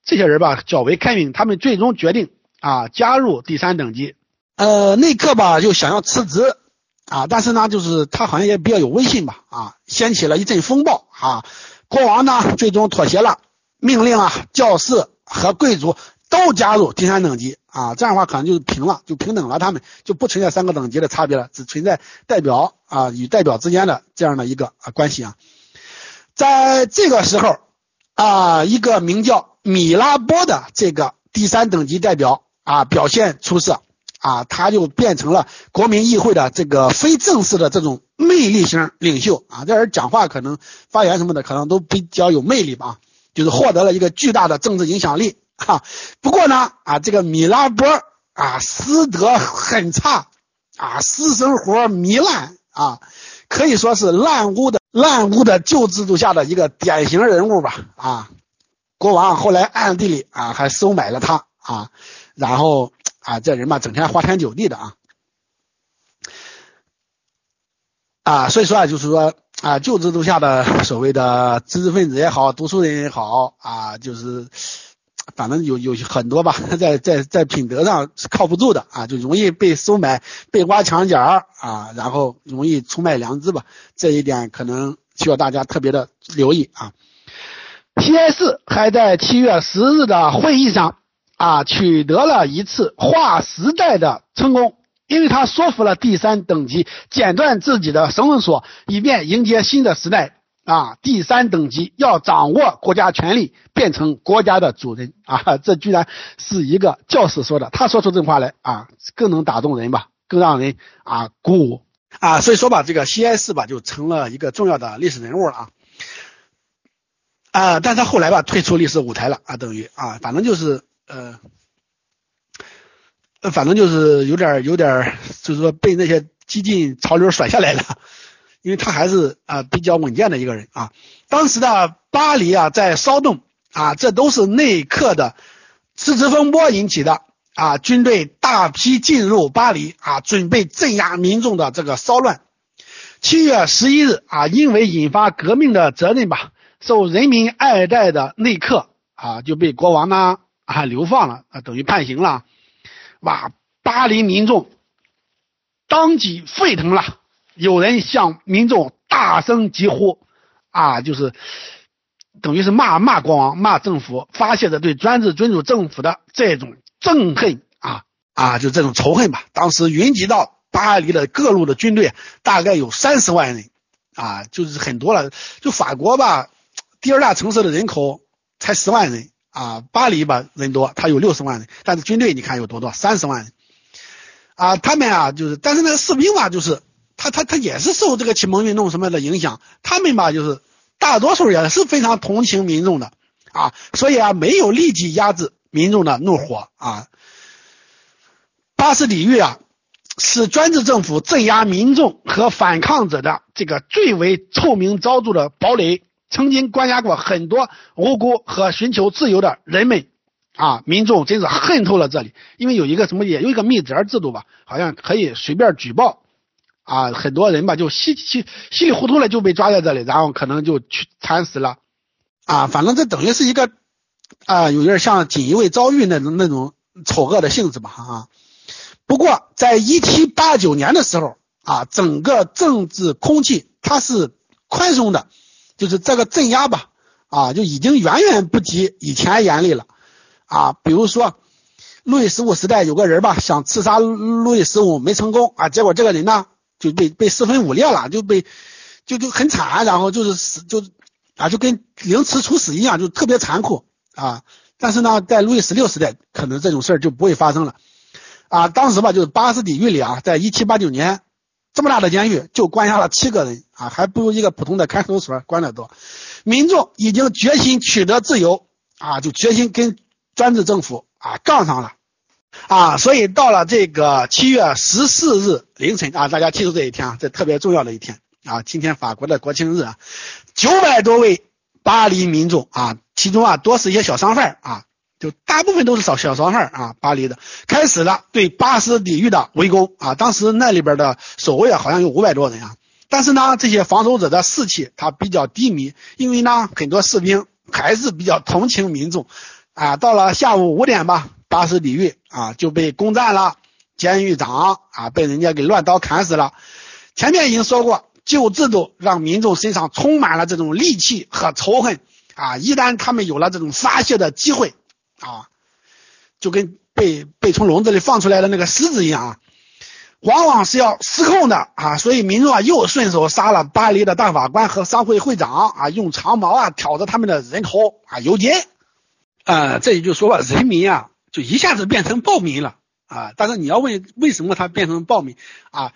这些人吧较为开明，他们最终决定啊加入第三等级。呃，内克吧就想要辞职啊，但是呢，就是他好像也比较有威信吧啊，掀起了一阵风暴啊。国王呢最终妥协了，命令啊教士和贵族都加入第三等级。啊，这样的话可能就是平了，就平等了，他们就不存在三个等级的差别了，只存在代表啊与代表之间的这样的一个啊关系啊。在这个时候啊，一个名叫米拉波的这个第三等级代表啊表现出色啊，他就变成了国民议会的这个非正式的这种魅力型领袖啊，这人讲话可能发言什么的可能都比较有魅力吧，就是获得了一个巨大的政治影响力。哈，不过呢，啊，这个米拉波啊，师德很差啊，私生活糜烂啊，可以说是烂污的烂污的旧制度下的一个典型人物吧啊。国王后来暗地里啊还收买了他啊，然后啊这人嘛整天花天酒地的啊啊，所以说啊就是说啊旧制度下的所谓的知识分子也好，读书人也好啊，就是。反正有有很多吧，在在在品德上是靠不住的啊，就容易被收买、被挖墙角啊，然后容易出卖良知吧。这一点可能需要大家特别的留意啊。P.S. 还在七月十日的会议上啊，取得了一次划时代的成功，因为他说服了第三等级剪断自己的绳索，以便迎接新的时代。啊，第三等级要掌握国家权力，变成国家的主人啊！这居然是一个教师说的，他说出这话来啊，更能打动人吧，更让人啊鼓舞啊！所以说吧，这个西安市吧就成了一个重要的历史人物了啊！啊，但他后来吧退出历史舞台了啊，等于啊，反正就是呃，反正就是有点有点，就是说被那些激进潮流甩下来了。因为他还是啊比较稳健的一个人啊，当时的巴黎啊在骚动啊，这都是内克的辞职风波引起的啊，军队大批进入巴黎啊，准备镇压民众的这个骚乱。七月十一日啊，因为引发革命的责任吧，受人民爱戴的内克啊就被国王呢啊流放了啊，等于判刑了。哇，巴黎民众当即沸腾了。有人向民众大声疾呼，啊，就是等于是骂骂国王、骂政府，发泄着对专制君主政府的这种憎恨啊啊，就这种仇恨吧。当时云集到巴黎的各路的军队大概有三十万人啊，就是很多了。就法国吧，第二大城市的人口才十万人啊，巴黎吧人多，他有六十万人，但是军队你看有多多，三十万人啊。他们啊，就是但是那个士兵吧，就是。他他他也是受这个启蒙运动什么的影响，他们吧就是大多数也是非常同情民众的啊，所以啊没有立即压制民众的怒火啊。巴士底狱啊是专制政府镇压民众和反抗者的这个最为臭名昭著的堡垒，曾经关押过很多无辜和寻求自由的人们啊，民众真是恨透了这里，因为有一个什么也有一个密折制度吧，好像可以随便举报。啊，很多人吧就稀稀稀里糊涂的就被抓在这里，然后可能就去惨死了。啊，反正这等于是一个啊，有点像锦衣卫遭遇那种那种丑恶的性质吧啊。不过在一七八九年的时候啊，整个政治空气它是宽松的，就是这个镇压吧啊，就已经远远不及以前严厉了啊。比如说路易十五时代有个人吧想刺杀路易十五没成功啊，结果这个人呢。就被被四分五裂了，就被就就很惨，然后就是死就啊就跟凌迟处死一样，就特别残酷啊。但是呢，在路易十六时代，可能这种事儿就不会发生了啊。当时吧，就是巴士底狱里啊，在一七八九年这么大的监狱就关押了七个人啊，还不如一个普通的看守所关的多。民众已经决心取得自由啊，就决心跟专制政府啊杠上了。啊，所以到了这个七月十四日凌晨啊，大家记住这一天啊，这特别重要的一天啊，今天法国的国庆日啊，九百多位巴黎民众啊，其中啊多是一些小商贩啊，就大部分都是小小商贩啊，巴黎的开始了对巴士底狱的围攻啊，当时那里边的守卫啊好像有五百多人啊，但是呢，这些防守者的士气他比较低迷，因为呢，很多士兵还是比较同情民众啊，到了下午五点吧。巴士底狱啊就被攻占了，监狱长啊被人家给乱刀砍死了。前面已经说过，旧制度让民众身上充满了这种戾气和仇恨啊，一旦他们有了这种发泄的机会啊，就跟被被从笼子里放出来的那个狮子一样啊，往往是要失控的啊。所以民众啊又顺手杀了巴黎的大法官和商会会长啊，用长矛啊挑着他们的人头啊游街。呃，这也就说吧，人民啊。就一下子变成暴民了啊！但是你要问为什么他变成暴民啊？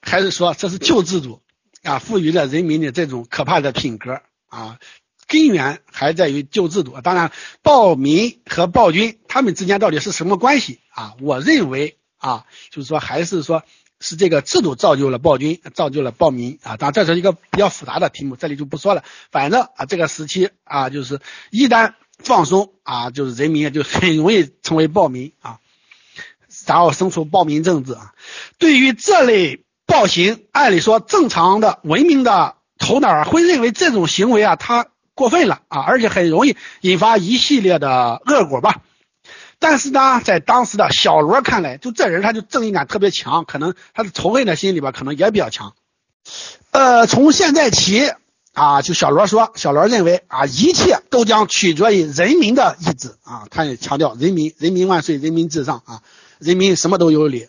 还是说这是旧制度啊赋予了人民的这种可怕的品格啊？根源还在于旧制度。当然，暴民和暴君他们之间到底是什么关系啊？我认为啊，就是说还是说是这个制度造就了暴君，造就了暴民啊。当然，这是一个比较复杂的题目，这里就不说了。反正啊，这个时期啊，就是一旦。放松啊，就是人民就很 容易成为暴民啊，然后生出暴民政治啊。对于这类暴行，按理说正常的文明的头脑会认为这种行为啊，它过分了啊，而且很容易引发一系列的恶果吧。但是呢，在当时的小罗看来，就这人他就正义感特别强，可能他的仇恨的心里边可能也比较强。呃，从现在起啊，就小罗说，小罗认为啊，一切都将取决于人民的意志啊，他也强调人民，人民万岁，人民至上啊，人民什么都有理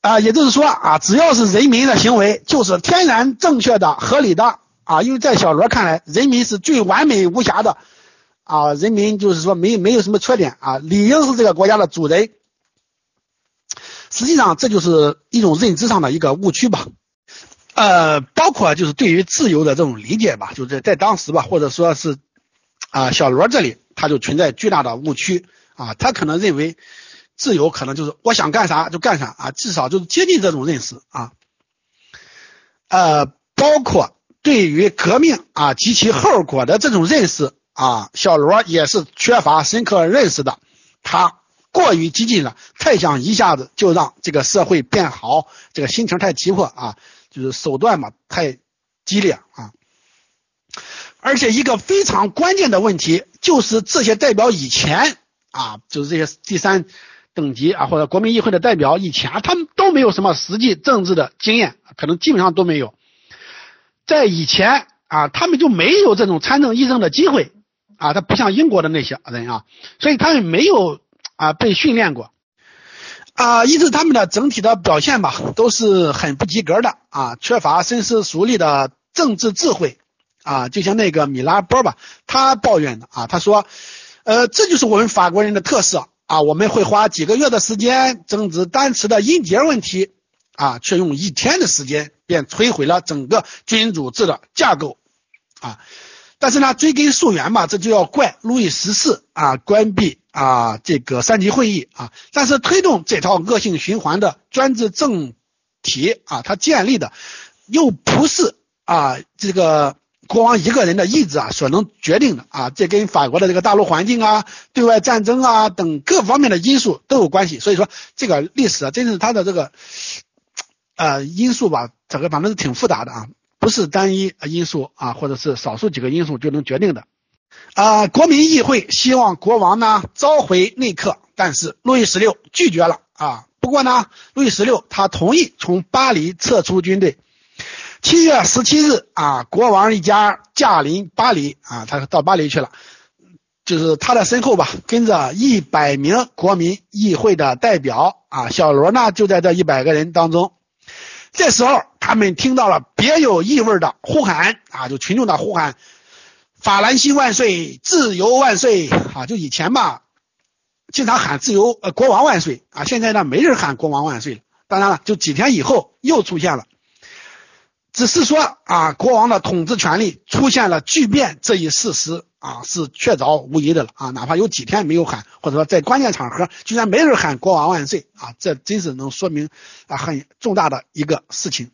啊，也就是说啊，只要是人民的行为，就是天然正确的、合理的啊，因为在小罗看来，人民是最完美无瑕的。啊，人民就是说没没有什么缺点啊，理应是这个国家的主人。实际上，这就是一种认知上的一个误区吧。呃，包括就是对于自由的这种理解吧，就是在当时吧，或者说是啊小罗这里，他就存在巨大的误区啊。他可能认为自由可能就是我想干啥就干啥啊，至少就是接近这种认识啊。呃，包括对于革命啊及其后果的这种认识。啊，小罗也是缺乏深刻认识的，他过于激进了，太想一下子就让这个社会变好，这个心情太急迫啊，就是手段嘛太激烈啊。而且一个非常关键的问题就是这些代表以前啊，就是这些第三等级啊或者国民议会的代表以前他们都没有什么实际政治的经验，可能基本上都没有，在以前啊他们就没有这种参政议政的机会。啊，他不像英国的那些人啊，所以他们没有啊被训练过啊，因此他们的整体的表现吧都是很不及格的啊，缺乏深思熟虑的政治智慧啊，就像那个米拉波吧，他抱怨的啊，他说，呃，这就是我们法国人的特色啊，我们会花几个月的时间争执单词的音节问题啊，却用一天的时间便摧毁了整个君主制的架构啊。但是呢，追根溯源嘛，这就要怪路易十四啊，关闭啊这个三级会议啊。但是推动这套恶性循环的专制政体啊，它建立的又不是啊这个国王一个人的意志啊所能决定的啊。这跟法国的这个大陆环境啊、对外战争啊等各方面的因素都有关系。所以说，这个历史啊，真是它的这个呃因素吧，整个反正是挺复杂的啊。不是单一因素啊，或者是少数几个因素就能决定的啊。国民议会希望国王呢召回内克，但是路易十六拒绝了啊。不过呢，路易十六他同意从巴黎撤出军队。七月十七日啊，国王一家驾临巴黎啊，他到巴黎去了，就是他的身后吧，跟着一百名国民议会的代表啊，小罗呢就在这一百个人当中。这时候，他们听到了别有意味的呼喊啊，就群众的呼喊：“法兰西万岁，自由万岁！”啊，就以前吧，经常喊“自由呃国王万岁”啊，现在呢，没人喊“国王万岁”了。当然了，就几天以后又出现了。只是说啊，国王的统治权力出现了巨变这一事实啊，是确凿无疑的了啊。哪怕有几天没有喊，或者说在关键场合居然没人喊“国王万岁”啊，这真是能说明啊很重大的一个事情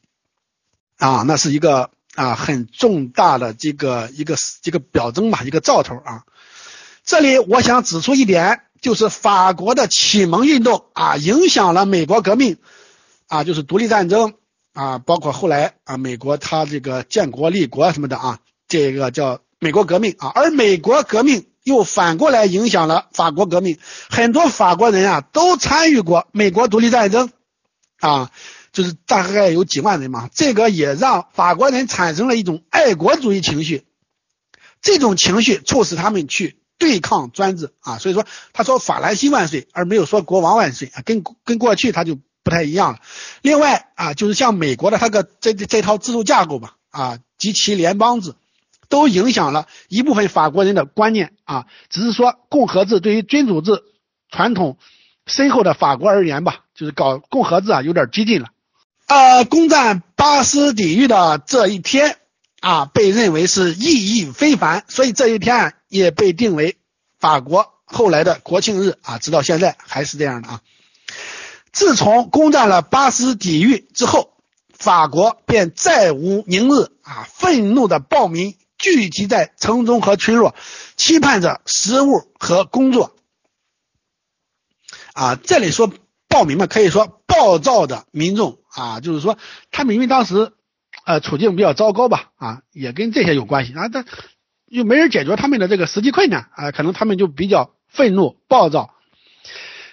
啊，那是一个啊很重大的这个一个一个表征吧，一个兆头啊。这里我想指出一点，就是法国的启蒙运动啊，影响了美国革命啊，就是独立战争。啊，包括后来啊，美国它这个建国立国什么的啊，这个叫美国革命啊，而美国革命又反过来影响了法国革命，很多法国人啊都参与过美国独立战争啊，就是大概有几万人嘛，这个也让法国人产生了一种爱国主义情绪，这种情绪促使他们去对抗专制啊，所以说他说法兰西万岁，而没有说国王万岁啊，跟跟过去他就。不太一样了。另外啊，就是像美国的它个这这套制度架构吧，啊及其联邦制，都影响了一部分法国人的观念啊。只是说共和制对于君主制传统深厚的法国而言吧，就是搞共和制啊有点激进了。呃，攻占巴斯底狱的这一天啊，被认为是意义非凡，所以这一天也被定为法国后来的国庆日啊，直到现在还是这样的啊。自从攻占了巴斯底狱之后，法国便再无宁日啊！愤怒的暴民聚集在城中和村落，期盼着食物和工作。啊，这里说暴民嘛，可以说暴躁的民众啊，就是说他们因为当时呃处境比较糟糕吧，啊，也跟这些有关系啊。但又没人解决他们的这个实际困难啊，可能他们就比较愤怒暴躁。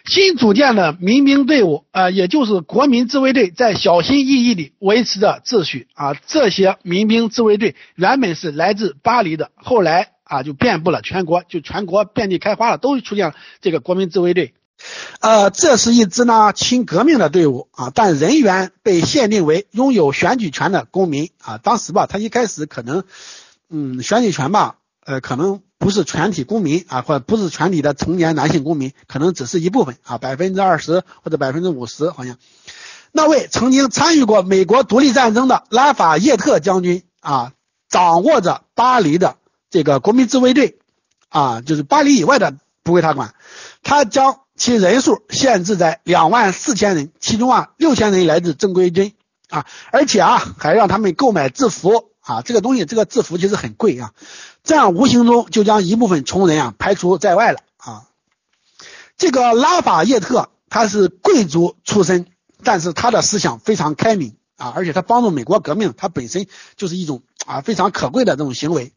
新组建的民兵队伍啊，也就是国民自卫队，在小心翼翼地维持着秩序啊。这些民兵自卫队原本是来自巴黎的，后来啊就遍布了全国，就全国遍地开花了，都出现了这个国民自卫队。呃，这是一支呢亲革命的队伍啊，但人员被限定为拥有选举权的公民啊。当时吧，他一开始可能，嗯，选举权吧，呃，可能不是全体公民啊，或者不是全体的成年男性公民，可能只是一部分啊，百分之二十或者百分之五十，好像。那位曾经参与过美国独立战争的拉法叶特将军啊，掌握着巴黎的这个国民自卫队啊，就是巴黎以外的不归他管，他将。其人数限制在两万四千人，其中啊六千人来自正规军啊，而且啊还让他们购买制服啊，这个东西这个制服其实很贵啊，这样无形中就将一部分穷人啊排除在外了啊。这个拉法叶特他是贵族出身，但是他的思想非常开明啊，而且他帮助美国革命，他本身就是一种啊非常可贵的这种行为。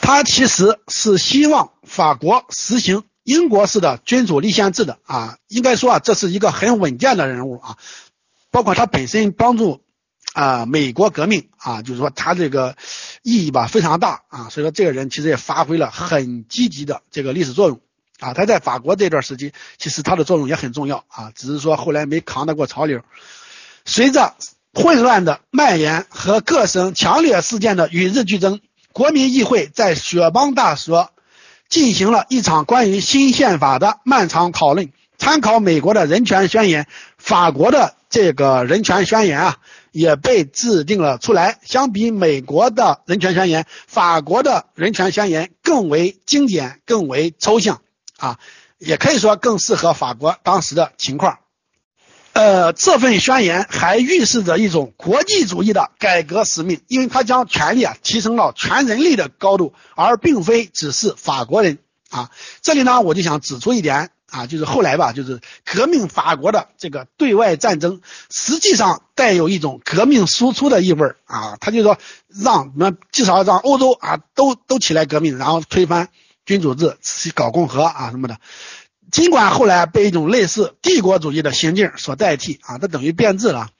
他其实是希望法国实行。英国式的君主立宪制的啊，应该说啊，这是一个很稳健的人物啊，包括他本身帮助啊美国革命啊，就是说他这个意义吧非常大啊，所以说这个人其实也发挥了很积极的这个历史作用啊，他在法国这段时期其实他的作用也很重要啊，只是说后来没扛得过潮流。随着混乱的蔓延和各省强烈事件的与日俱增，国民议会在雪邦大学。进行了一场关于新宪法的漫长讨论。参考美国的人权宣言，法国的这个人权宣言啊，也被制定了出来。相比美国的人权宣言，法国的人权宣言更为经典，更为抽象啊，也可以说更适合法国当时的情况。呃，这份宣言还预示着一种国际主义的改革使命，因为它将权力啊提升到全人类的高度，而并非只是法国人啊。这里呢，我就想指出一点啊，就是后来吧，就是革命法国的这个对外战争，实际上带有一种革命输出的意味儿啊。他就说让那至少让欧洲啊都都起来革命，然后推翻君主制，搞共和啊什么的。尽管后来被一种类似帝国主义的行径所代替啊，它等于变质了，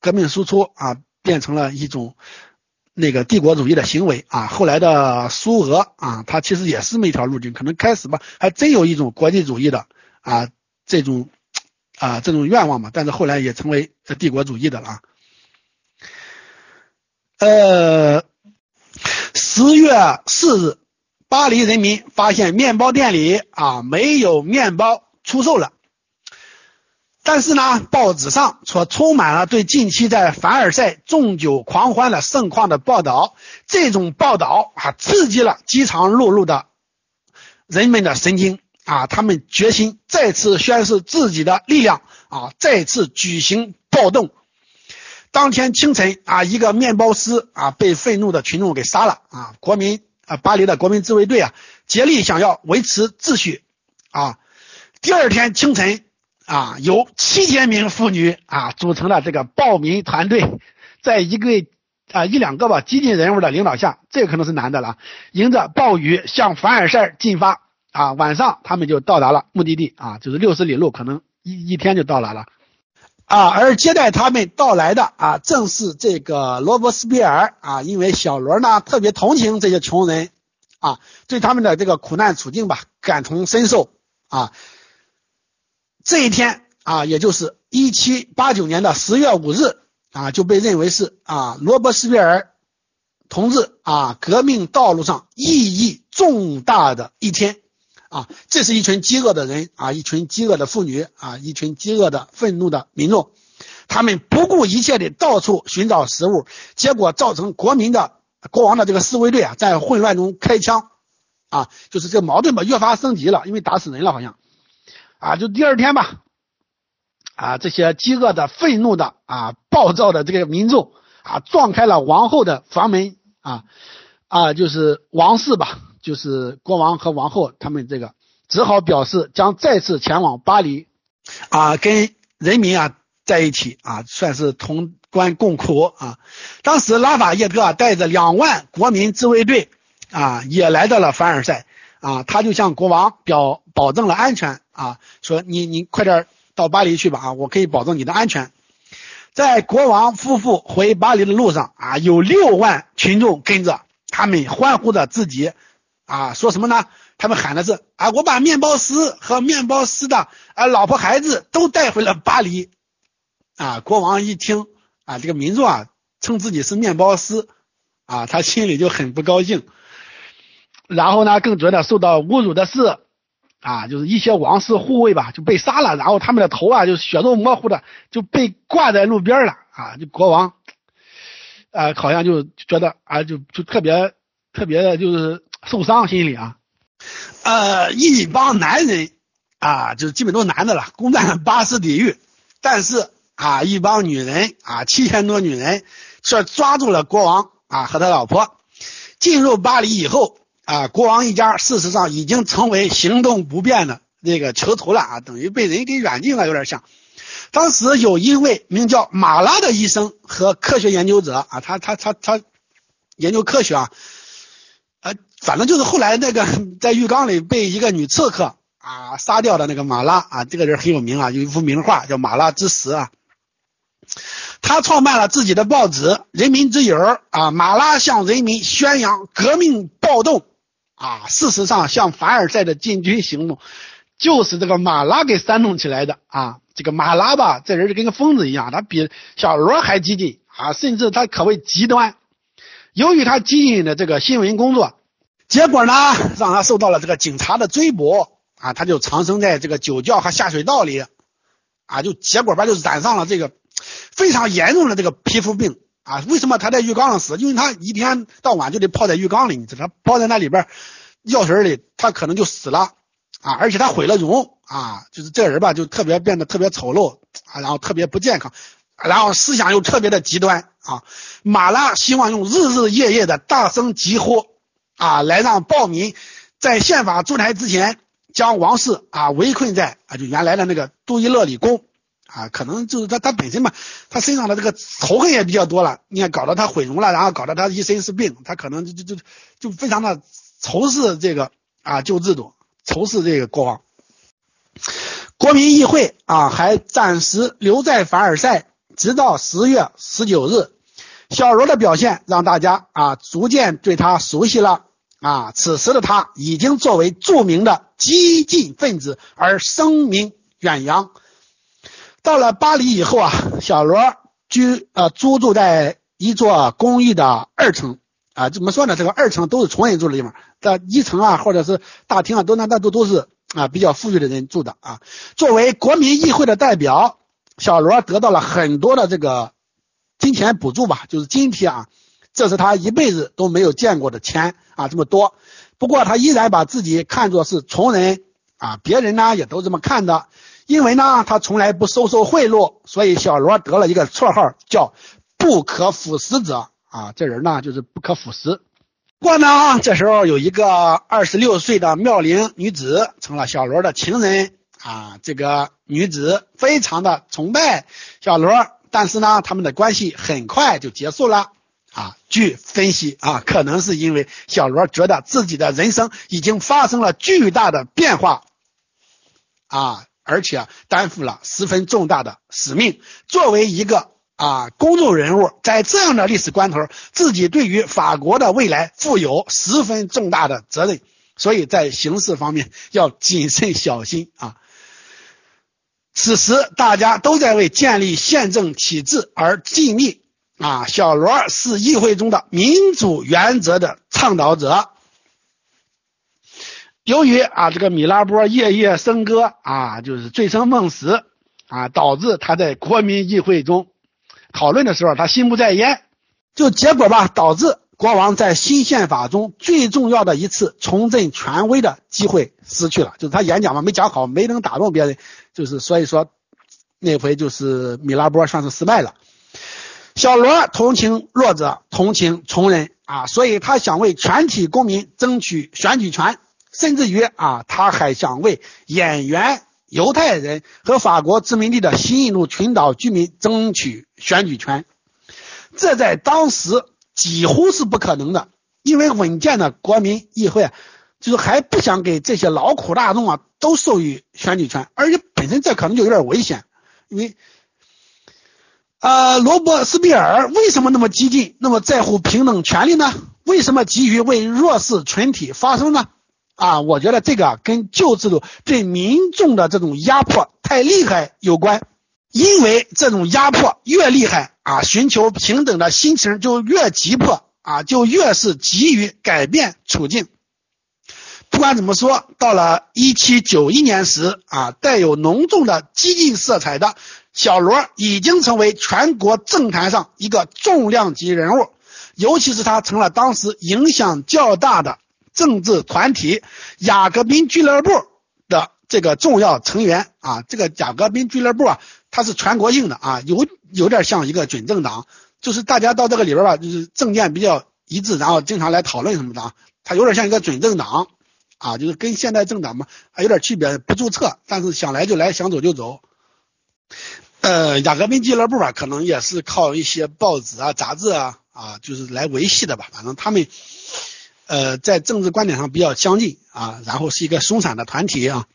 革命输出啊变成了一种那个帝国主义的行为啊。后来的苏俄啊，它其实也是那一条路径，可能开始吧还真有一种国际主义的啊这种啊这种愿望嘛，但是后来也成为帝国主义的了。呃，十月四日。巴黎人民发现面包店里啊没有面包出售了，但是呢，报纸上却充满了对近期在凡尔赛纵酒狂欢的盛况的报道。这种报道啊，刺激了饥肠辘辘的人们的神经啊，他们决心再次宣示自己的力量啊，再次举行暴动。当天清晨啊，一个面包师啊被愤怒的群众给杀了啊，国民。啊，巴黎的国民自卫队啊，竭力想要维持秩序啊。第二天清晨啊，有七千名妇女啊组成了这个暴民团队，在一个啊一两个吧激进人物的领导下，这可能是男的了，迎着暴雨向凡尔赛进发啊。晚上他们就到达了目的地啊，就是六十里路，可能一一天就到达了。啊，而接待他们到来的啊，正是这个罗伯斯庇尔啊，因为小罗呢特别同情这些穷人啊，对他们的这个苦难处境吧感同身受啊。这一天啊，也就是一七八九年的十月五日啊，就被认为是啊罗伯斯庇尔同志啊革命道路上意义重大的一天。啊，这是一群饥饿的人啊，一群饥饿的妇女啊，一群饥饿的愤怒的民众，他们不顾一切的到处寻找食物，结果造成国民的国王的这个侍卫队啊，在混乱中开枪，啊，就是这个矛盾吧越发升级了，因为打死人了好像，啊，就第二天吧，啊，这些饥饿的、愤怒的啊、暴躁的这个民众啊，撞开了王后的房门。啊，啊，就是王室吧。就是国王和王后他们这个只好表示将再次前往巴黎，啊，跟人民啊在一起啊，算是同甘共苦啊。当时拉法叶特带着两万国民自卫队啊，也来到了凡尔赛啊，他就向国王表保证了安全啊，说你你快点到巴黎去吧啊，我可以保证你的安全。在国王夫妇回巴黎的路上啊，有六万群众跟着，他们欢呼着自己啊，说什么呢？他们喊的是啊，我把面包师和面包师的啊老婆孩子都带回了巴黎啊。国王一听啊，这个民众啊称自己是面包师啊，他心里就很不高兴。然后呢，更觉得受到侮辱的是。啊，就是一些王室护卫吧，就被杀了，然后他们的头啊，就血肉模糊的就被挂在路边了啊！就国王，啊，好像就觉得啊，就就特别特别的，就是受伤心理啊。呃，一帮男人啊，就是基本都是男的了，攻占巴士底狱，但是啊，一帮女人啊，七千多女人却抓住了国王啊和他老婆，进入巴黎以后。啊，国王一家事实上已经成为行动不便的那个囚徒了啊，等于被人给软禁了，有点像。当时有一位名叫马拉的医生和科学研究者啊，他他他他研究科学啊，反正就是后来那个在浴缸里被一个女刺客啊杀掉的那个马拉啊，这个人很有名啊，有一幅名画叫《马拉之死》啊。他创办了自己的报纸《人民之友》啊，马拉向人民宣扬革命暴动。啊，事实上，像凡尔赛的进军行动，就是这个马拉给煽动起来的啊。这个马拉吧，这人就跟个疯子一样，他比小罗还激进啊，甚至他可谓极端。由于他激进的这个新闻工作，结果呢，让他受到了这个警察的追捕啊，他就藏身在这个酒窖和下水道里啊，就结果吧，就染上了这个非常严重的这个皮肤病。啊，为什么他在浴缸上死？因为他一天到晚就得泡在浴缸里，你知道，泡在那里边药水里，他可能就死了啊！而且他毁了容啊，就是这人吧，就特别变得特别丑陋啊，然后特别不健康，然后思想又特别的极端啊。马拉希望用日日夜夜的大声疾呼啊，来让暴民在宪法出台之前将王室啊围困在啊就原来的那个杜伊勒里宫。啊，可能就是他他本身嘛，他身上的这个仇恨也比较多了。你看，搞得他毁容了，然后搞得他一身是病，他可能就就就就非常的仇视这个啊旧制度，仇视这个国王。国民议会啊，还暂时留在凡尔赛，直到十月十九日。小罗的表现让大家啊逐渐对他熟悉了啊。此时的他已经作为著名的激进分子而声名远扬。到了巴黎以后啊，小罗居呃租住在一座公寓的二层啊，怎么说呢？这个二层都是穷人住的地方，在一层啊或者是大厅啊，都那那都都是啊比较富裕的人住的啊。作为国民议会的代表，小罗得到了很多的这个金钱补助吧，就是津贴啊，这是他一辈子都没有见过的钱啊，这么多。不过他依然把自己看作是穷人啊，别人呢也都这么看的。因为呢，他从来不收受贿赂，所以小罗得了一个绰号叫“不可腐蚀者”啊。这人呢，就是不可腐蚀。不过呢，这时候有一个二十六岁的妙龄女子成了小罗的情人啊。这个女子非常的崇拜小罗，但是呢，他们的关系很快就结束了啊。据分析啊，可能是因为小罗觉得自己的人生已经发生了巨大的变化啊。而且担负了十分重大的使命。作为一个啊公众人物，在这样的历史关头，自己对于法国的未来负有十分重大的责任，所以在行事方面要谨慎小心啊。此时大家都在为建立宪政体制而尽力啊。小罗是议会中的民主原则的倡导者。由于啊，这个米拉波夜夜笙歌啊，就是醉生梦死啊，导致他在国民议会中讨论的时候，他心不在焉，就结果吧，导致国王在新宪法中最重要的一次重振权威的机会失去了。就是他演讲嘛，没讲好，没能打动别人，就是所以说那回就是米拉波算是失败了。小罗同情弱者，同情穷人啊，所以他想为全体公民争取选举权。甚至于啊，他还想为演员、犹太人和法国殖民地的新印度群岛居民争取选举权，这在当时几乎是不可能的因为稳健的国民议会，就是还不想给这些劳苦大众啊都授予选举权，而且本身这可能就有点危险，因为，呃，罗伯斯庇尔为什么那么激进，那么在乎平等权利呢？为什么急于为弱势群体发声呢？啊，我觉得这个跟旧制度对民众的这种压迫太厉害有关，因为这种压迫越厉害啊，寻求平等的心情就越急迫。啊，就越是急于改变处境。不管怎么说，到了一七九一年时，啊，带有浓重的激进色彩的小罗已经成为全国政坛上一个重量级人物，尤其是他成了当时影响较大的政治团体雅各宾俱乐部的这个重要成员。啊，这个雅各宾俱乐部啊，它是全国性的啊，有有点像一个准政党。就是大家到这个里边吧，就是政见比较一致，然后经常来讨论什么的啊，它有点像一个准政党啊，就是跟现代政党嘛还有点区别，不注册，但是想来就来，想走就走。呃，雅各宾俱乐部吧，可能也是靠一些报纸啊、杂志啊啊，就是来维系的吧。反正他们呃在政治观点上比较相近啊，然后是一个松散的团体啊。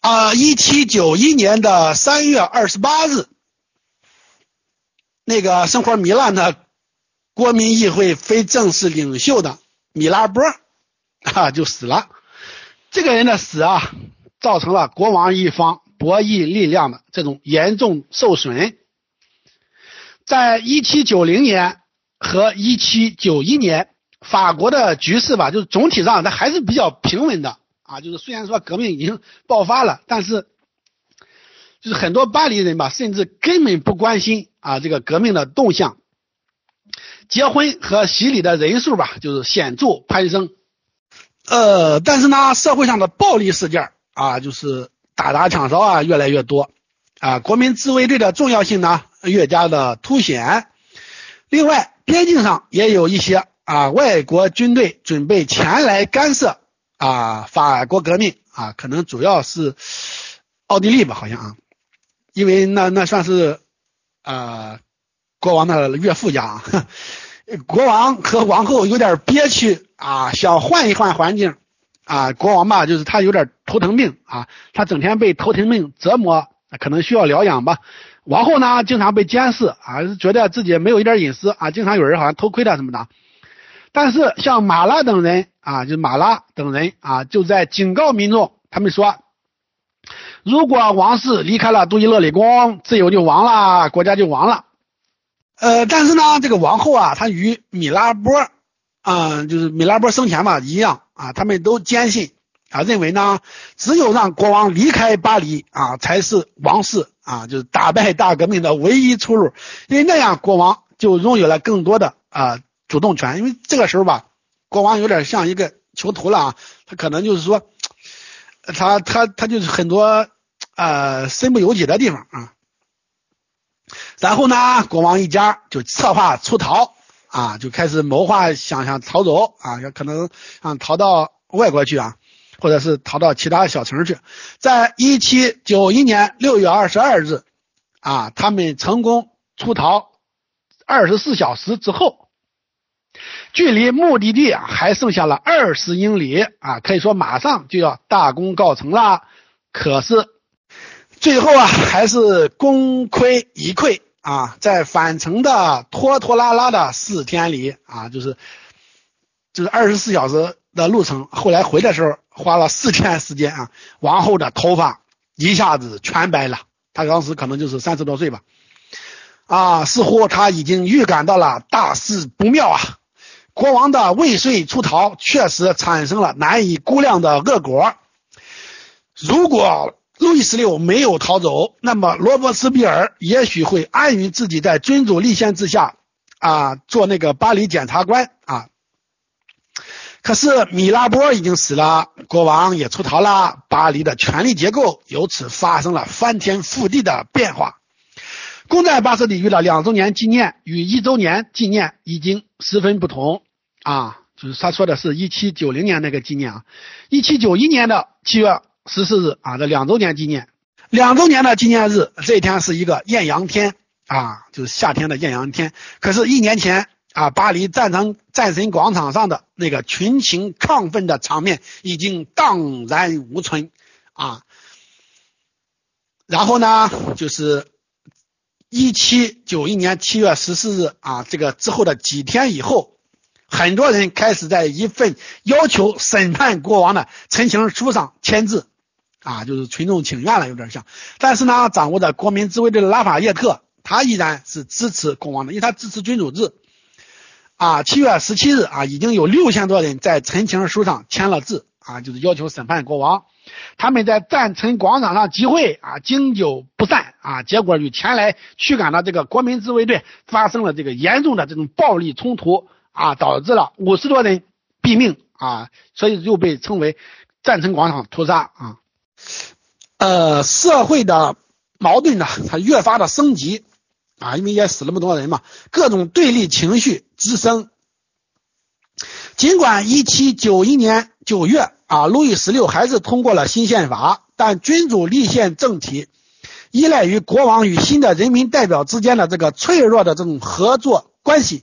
啊，一七九一年的三月二十八日。那个生活糜烂的国民议会非正式领袖的米拉波啊就死了。这个人的死啊，造成了国王一方博弈力量的这种严重受损。在一七九零年和一七九一年，法国的局势吧，就是总体上它还是比较平稳的啊。就是虽然说革命已经爆发了，但是就是很多巴黎人吧，甚至根本不关心。啊，这个革命的动向，结婚和洗礼的人数吧，就是显著攀升。呃，但是呢，社会上的暴力事件啊，就是打砸抢烧啊，越来越多啊。国民自卫队的重要性呢，越加的凸显。另外，边境上也有一些啊外国军队准备前来干涉啊法国革命啊，可能主要是奥地利吧，好像啊，因为那那算是。呃，国王的岳父家啊，国王和王后有点憋屈啊，想换一换环境啊。国王吧，就是他有点头疼病啊，他整天被头疼病折磨，可能需要疗养吧。王后呢，经常被监视啊，觉得自己没有一点隐私啊，经常有人好像偷窥他什么的。但是像马拉等人啊，就是马拉等人啊，就在警告民众，他们说。如果王室离开了杜伊勒里宫，自由就亡了，国家就亡了。呃，但是呢，这个王后啊，她与米拉波，啊，就是米拉波生前嘛一样啊，他们都坚信啊，认为呢，只有让国王离开巴黎啊，才是王室啊，就是打败大革命的唯一出路，因为那样国王就拥有了更多的啊主动权。因为这个时候吧，国王有点像一个囚徒了啊，他可能就是说。他他他就是很多呃身不由己的地方啊，然后呢，国王一家就策划出逃啊，就开始谋划想想逃走啊，可能想逃到外国去啊，或者是逃到其他小城去。在一七九一年六月二十二日啊，他们成功出逃二十四小时之后。距离目的地啊还剩下了二十英里啊，可以说马上就要大功告成了。可是最后啊还是功亏一篑啊，在返程的拖拖拉拉的四天里啊，就是就是二十四小时的路程，后来回的时候花了四天时间啊。王后的头发一下子全白了，她当时可能就是三十多岁吧，啊，似乎她已经预感到了大事不妙啊。国王的未遂出逃确实产生了难以估量的恶果。如果路易十六没有逃走，那么罗伯斯庇尔也许会安于自己在君主立宪之下啊做那个巴黎检察官啊。可是米拉波已经死了，国王也出逃了，巴黎的权力结构由此发生了翻天覆地的变化。攻占巴士底狱的两周年纪念与一周年纪念已经十分不同。啊，就是他说的是一七九零年那个纪念啊，一七九一年的七月十四日啊，这两周年纪念，两周年的纪念日这一天是一个艳阳天啊，就是夏天的艳阳天。可是，一年前啊，巴黎战争战神广场上的那个群情亢奋的场面已经荡然无存啊。然后呢，就是一七九一年七月十四日啊，这个之后的几天以后，很多人开始在一份要求审判国王的陈情书上签字啊，就是群众请愿了，有点像。但是呢，掌握着国民自卫队的拉法叶特，他依然是支持国王的，因为他支持君主制。啊，七月十七日啊，已经有六千多人在陈情书上签了字啊，就是要求审判国王。他们在赞成广场上集会啊，经久不散啊，结果与前来驱赶的这个国民自卫队发生了这个严重的这种暴力冲突啊，导致了五十多人毙命啊，所以又被称为赞成广场屠杀啊。呃，社会的矛盾呢，它越发的升级。啊，因为也死那么多人嘛，各种对立情绪滋生。尽管一七九一年九月啊，路易十六还是通过了新宪法，但君主立宪政体依赖于国王与新的人民代表之间的这个脆弱的这种合作关系，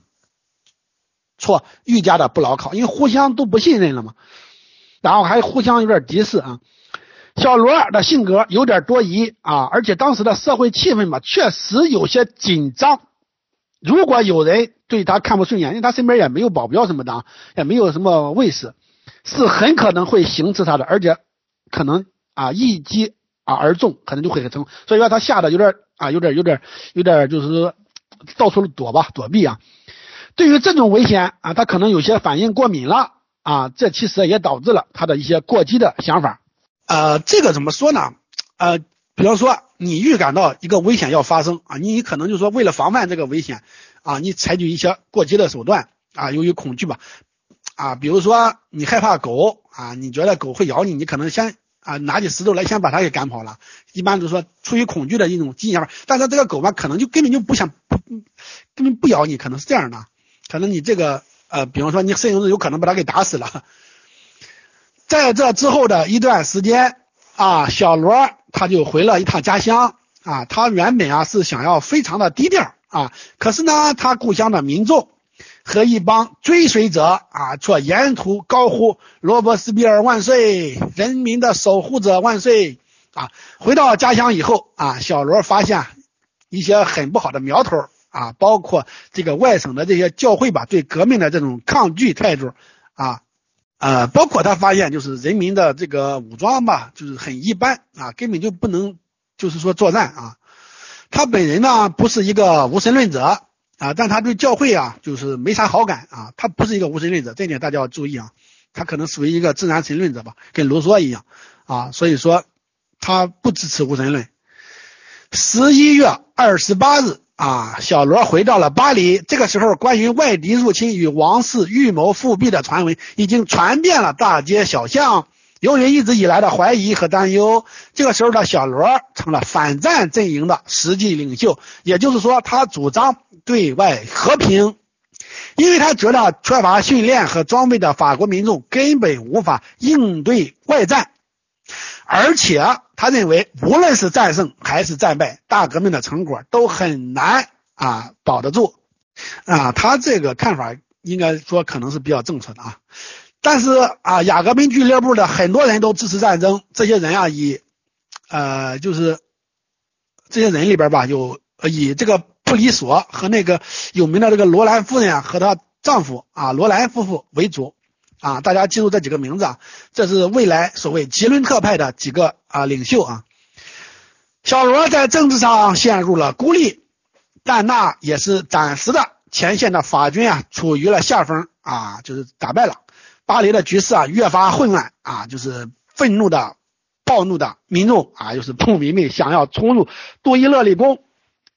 错愈加的不牢靠，因为互相都不信任了嘛，然后还互相有点敌视啊。小罗的性格有点多疑啊，而且当时的社会气氛嘛，确实有些紧张。如果有人对他看不顺眼，因为他身边也没有保镖什么的，也没有什么卫士，是很可能会行刺他的，而且可能啊一击啊而中，可能就会很成。所以说他吓得有点啊，有点有点有点就是到处躲吧，躲避啊。对于这种危险啊，他可能有些反应过敏了啊，这其实也导致了他的一些过激的想法。呃，这个怎么说呢？呃，比方说你预感到一个危险要发生啊，你可能就是说为了防范这个危险啊，你采取一些过激的手段啊，由于恐惧吧啊，比如说你害怕狗啊，你觉得狗会咬你，你可能先啊拿起石头来先把它给赶跑了。一般都说出于恐惧的一种激想法，但是这个狗吧，可能就根本就不想不根本不咬你，可能是这样的，可能你这个呃，比方说你甚至有可能把它给打死了。在这之后的一段时间啊，小罗他就回了一趟家乡啊。他原本啊是想要非常的低调啊，可是呢，他故乡的民众和一帮追随者啊，却沿途高呼“罗伯斯庇尔万岁，人民的守护者万岁”啊。回到家乡以后啊，小罗发现一些很不好的苗头啊，包括这个外省的这些教会吧，对革命的这种抗拒态度啊。呃，包括他发现，就是人民的这个武装吧，就是很一般啊，根本就不能，就是说作战啊。他本人呢，不是一个无神论者啊，但他对教会啊，就是没啥好感啊。他不是一个无神论者，这点大家要注意啊。他可能属于一个自然神论者吧，跟卢梭一样啊。所以说，他不支持无神论。十一月二十八日。啊，小罗回到了巴黎。这个时候，关于外敌入侵与王室预谋复辟的传闻已经传遍了大街小巷。由于一直以来的怀疑和担忧，这个时候的小罗成了反战阵营的实际领袖。也就是说，他主张对外和平，因为他觉得缺乏训练和装备的法国民众根本无法应对外战，而且。他认为，无论是战胜还是战败，大革命的成果都很难啊保得住啊。他这个看法应该说可能是比较正确的啊。但是啊，雅各宾俱乐部的很多人都支持战争。这些人啊，以呃，就是这些人里边吧，有以这个布里索和那个有名的这个罗兰夫人啊和她丈夫啊罗兰夫妇为主。啊，大家记住这几个名字啊，这是未来所谓吉伦特派的几个啊领袖啊。小罗在政治上陷入了孤立，但那也是暂时的。前线的法军啊处于了下风啊，就是打败了。巴黎的局势啊越发混乱啊，就是愤怒的、暴怒的民众啊，又是不民们想要冲入杜伊勒里宫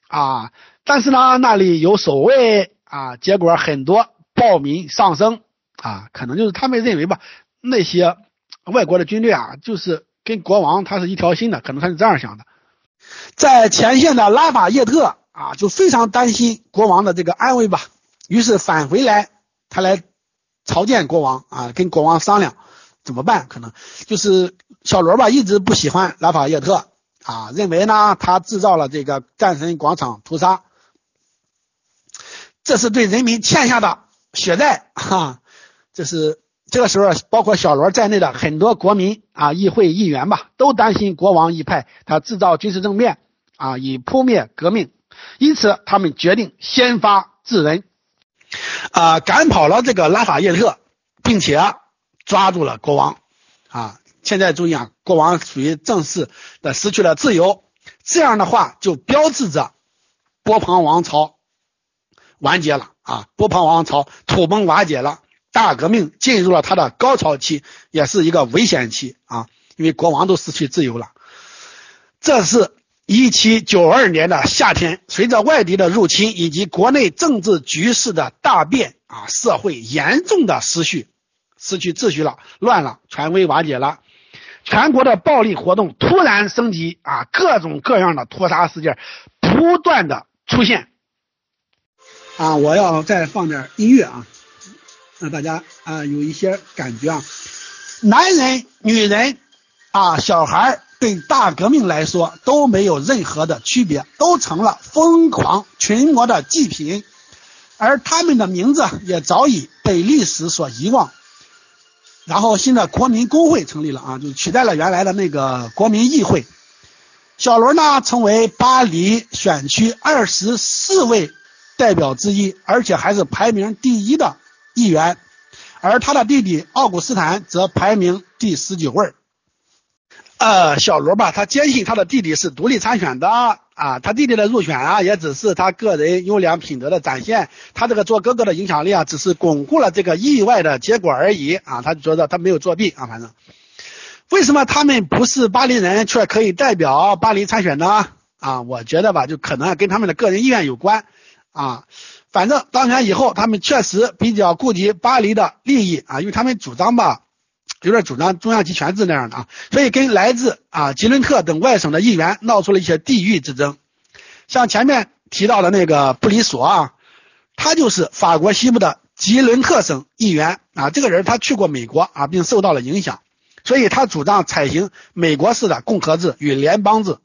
啊，但是呢那里有守卫啊，结果很多暴民上升。啊，可能就是他们认为吧，那些外国的军队啊，就是跟国王他是一条心的，可能他是这样想的。在前线的拉法叶特啊，就非常担心国王的这个安危吧，于是返回来，他来朝见国王啊，跟国王商量怎么办。可能就是小罗吧，一直不喜欢拉法叶特啊，认为呢他制造了这个战神广场屠杀。这是对人民欠下的血债哈。这是这个时候，包括小罗在内的很多国民啊，议会议员吧，都担心国王一派他制造军事政变啊，以扑灭革命，因此他们决定先发制人，啊，赶跑了这个拉法叶特，并且抓住了国王。啊。现在注意啊，国王属于正式的失去了自由，这样的话就标志着波旁王朝完结了啊，波旁王朝土崩瓦解了，大革命进入了它的高潮期，也是一个危险期啊，因为国王都失去自由了。这是一七九二年的夏天，随着外敌的入侵以及国内政治局势的大变啊，社会严重的失序，失去秩序了，乱了，权威瓦解了。全国的暴力活动突然升级啊，各种各样的屠杀事件不断的出现啊！我要再放点音乐啊，让大家啊有一些感觉啊。男人、女人啊，小孩对大革命来说都没有任何的区别，都成了疯狂群魔的祭品，而他们的名字也早已被历史所遗忘。然后新的国民工会成立了啊，就取代了原来的那个国民议会。小罗呢，成为巴黎选区二十四位代表之一，而且还是排名第一的议员。而他的弟弟奥古斯坦则排名第十九位。呃，小罗吧，他坚信他的弟弟是独立参选的。啊，他弟弟的入选啊，也只是他个人优良品德的展现。他这个做哥哥的影响力啊，只是巩固了这个意外的结果而已啊。他觉得他没有作弊啊，反正。为什么他们不是巴黎人，却可以代表巴黎参选呢？啊，我觉得吧，就可能跟他们的个人意愿有关啊。反正当选以后，他们确实比较顾及巴黎的利益啊，因为他们主张吧。有点主张中央集权制那样的啊，所以跟来自啊吉伦特等外省的议员闹出了一些地域之争。像前面提到的那个布里索啊，他就是法国西部的吉伦特省议员啊。这个人他去过美国啊，并受到了影响，所以他主张采行美国式的共和制与联邦制。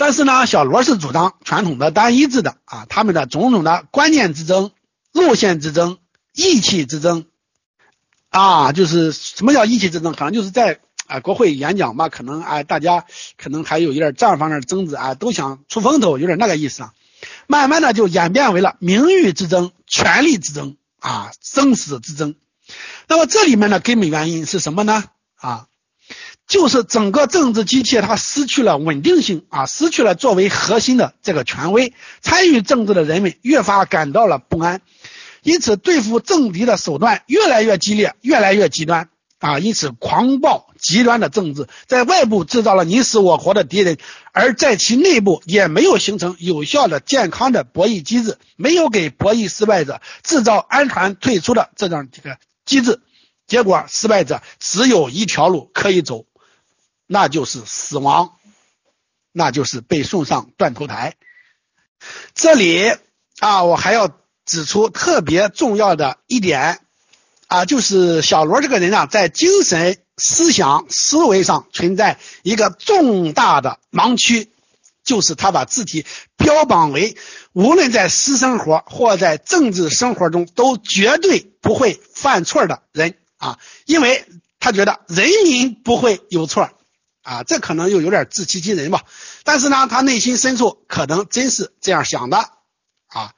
但是呢，小罗是主张传统的单一制的啊。他们的种种的观念之争、路线之争、义气之争。啊，就是什么叫意气之争？可能就是在啊国会演讲吧，可能啊大家可能还有一点这方面的争执啊，都想出风头，有点那个意思啊。慢慢的就演变为了名誉之争、权力之争啊、生死之争。那么这里面的根本原因是什么呢？啊，就是整个政治机器它失去了稳定性啊，失去了作为核心的这个权威，参与政治的人们越发感到了不安。因此，对付政敌的手段越来越激烈，越来越极端啊！因此，狂暴极端的政治在外部制造了你死我活的敌人，而在其内部也没有形成有效的、健康的博弈机制，没有给博弈失败者制造安全退出的这样这个机制。结果，失败者只有一条路可以走，那就是死亡，那就是被送上断头台。这里啊，我还要。指出特别重要的一点啊，就是小罗这个人啊，在精神、思想、思维上存在一个重大的盲区，就是他把自己标榜为无论在私生活或在政治生活中都绝对不会犯错的人啊，因为他觉得人民不会有错啊，这可能又有点自欺欺人吧。但是呢，他内心深处可能真是这样想的啊。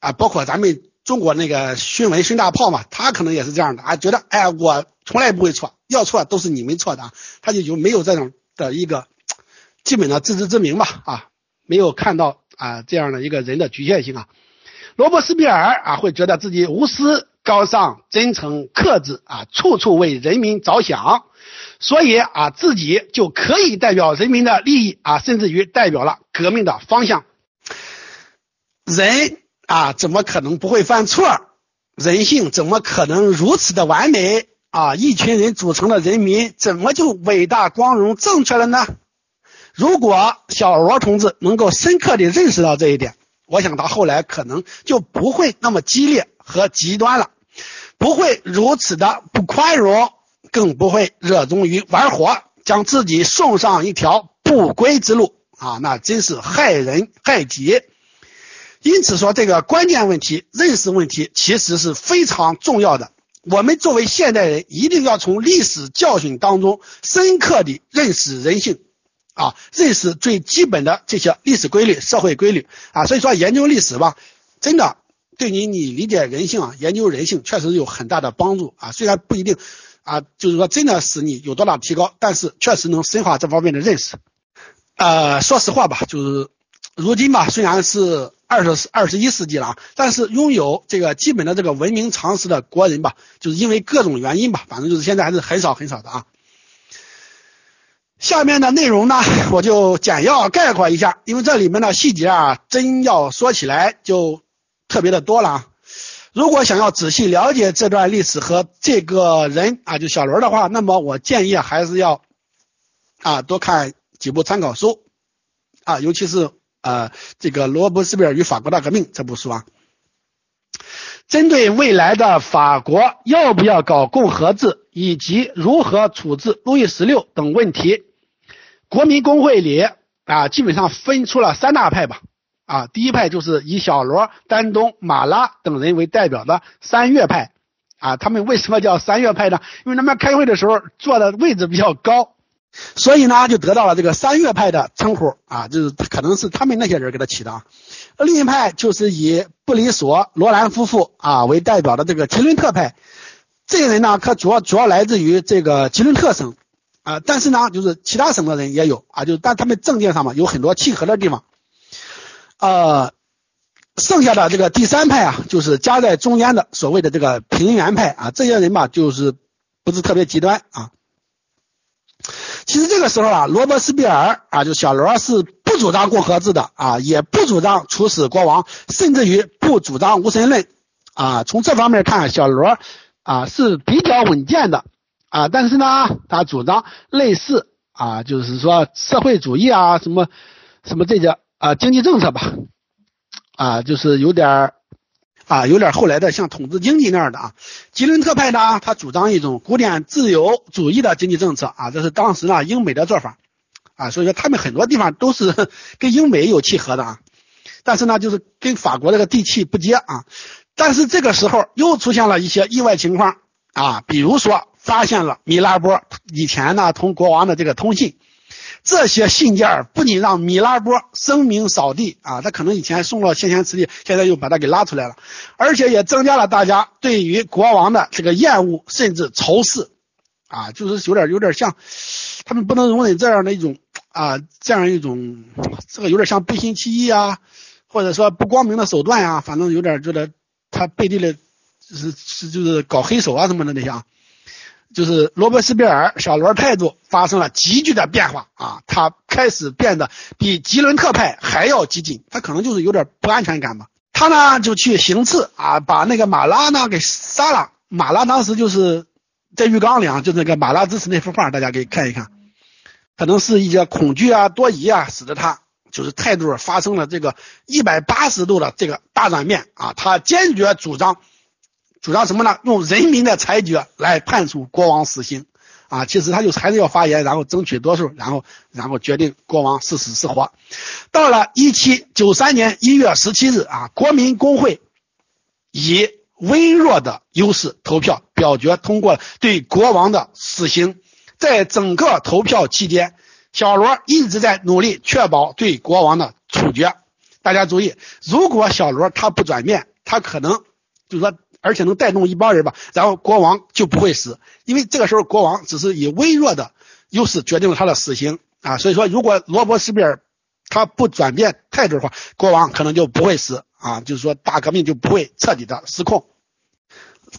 啊，包括咱们中国那个孙文孙大炮嘛，他可能也是这样的啊，觉得哎，我从来不会错，要错都是你们错的啊，他就有没有这种的一个基本的自知之明吧啊，没有看到啊这样的一个人的局限性啊。罗伯斯庇尔啊，会觉得自己无私、高尚、真诚、克制啊，处处为人民着想，所以啊，自己就可以代表人民的利益啊，甚至于代表了革命的方向。人。啊，怎么可能不会犯错？人性怎么可能如此的完美？啊，一群人组成的人民怎么就伟大、光荣、正确了呢？如果小罗同志能够深刻地认识到这一点，我想他后来可能就不会那么激烈和极端了，不会如此的不宽容，更不会热衷于玩火，将自己送上一条不归之路啊！那真是害人害己。因此说，这个关键问题、认识问题其实是非常重要的。我们作为现代人，一定要从历史教训当中深刻地认识人性，啊，认识最基本的这些历史规律、社会规律啊。所以说，研究历史吧，真的对你你理解人性啊，研究人性确实有很大的帮助啊。虽然不一定啊，就是说真的使你有多大提高，但是确实能深化这方面的认识。呃，说实话吧，就是如今吧，虽然是。二十二十一世纪了啊，但是拥有这个基本的这个文明常识的国人吧，就是因为各种原因吧，反正就是现在还是很少很少的啊。下面的内容呢，我就简要概括一下，因为这里面的细节啊，真要说起来就特别的多了啊。如果想要仔细了解这段历史和这个人啊，就小罗的话，那么我建议还是要啊多看几部参考书啊，尤其是。呃，这个罗伯斯庇尔与法国大革命这部书啊，针对未来的法国要不要搞共和制以及如何处置路易十六等问题，国民公会里啊，基本上分出了三大派吧。啊，第一派就是以小罗、丹东、马拉等人为代表的三月派。啊，他们为什么叫三月派呢？因为他们开会的时候坐的位置比较高。所以呢，就得到了这个三月派的称呼啊，就是可能是他们那些人给他起的。另一派就是以布里索、罗兰夫妇啊为代表的这个吉伦特派，这些人呢，可主要主要来自于这个吉伦特省啊，但是呢，就是其他省的人也有啊，就但他们政见上嘛有很多契合的地方。呃，剩下的这个第三派啊，就是夹在中间的所谓的这个平原派啊，这些人吧，就是不是特别极端啊。其实这个时候啊，罗伯斯庇尔啊，就小罗是不主张共和制的啊，也不主张处死国王，甚至于不主张无神论啊。从这方面看，小罗啊是比较稳健的啊。但是呢，他主张类似啊，就是说社会主义啊，什么什么这些啊经济政策吧，啊，就是有点儿。啊，有点后来的像统治经济那样的啊，吉伦特派呢，他主张一种古典自由主义的经济政策啊，这是当时呢英美的做法啊，所以说他们很多地方都是 跟英美有契合的啊，但是呢，就是跟法国这个地气不接啊，但是这个时候又出现了一些意外情况啊，比如说发现了米拉波以前呢同国王的这个通信。这些信件不仅让米拉波声名扫地啊，他可能以前送了先贤辞帝，现在又把他给拉出来了，而且也增加了大家对于国王的这个厌恶甚至仇视啊，就是有点有点像他们不能容忍这样的一种啊这样一种这个有点像背信弃义啊，或者说不光明的手段呀，反正有点觉得他背地里是是就是搞黑手啊什么的那些啊。就是罗伯斯庇尔小罗态度发生了急剧的变化啊，他开始变得比吉伦特派还要激进，他可能就是有点不安全感吧。他呢就去行刺啊，把那个马拉呢给杀了。马拉当时就是在浴缸里啊，就那个马拉之死那幅画，大家可以看一看。可能是一些恐惧啊、多疑啊，使得他就是态度发生了这个一百八十度的这个大转变啊，他坚决主张。主张什么呢？用人民的裁决来判处国王死刑啊！其实他就还是要发言，然后争取多数，然后然后决定国王是死是活。到了一七九三年一月十七日啊，国民工会以微弱的优势投票表决通过对国王的死刑。在整个投票期间，小罗一直在努力确保对国王的处决。大家注意，如果小罗他不转变，他可能就是说。而且能带动一帮人吧，然后国王就不会死，因为这个时候国王只是以微弱的优势决定了他的死刑啊。所以说，如果罗伯斯庇尔他不转变态度的话，国王可能就不会死啊，就是说大革命就不会彻底的失控。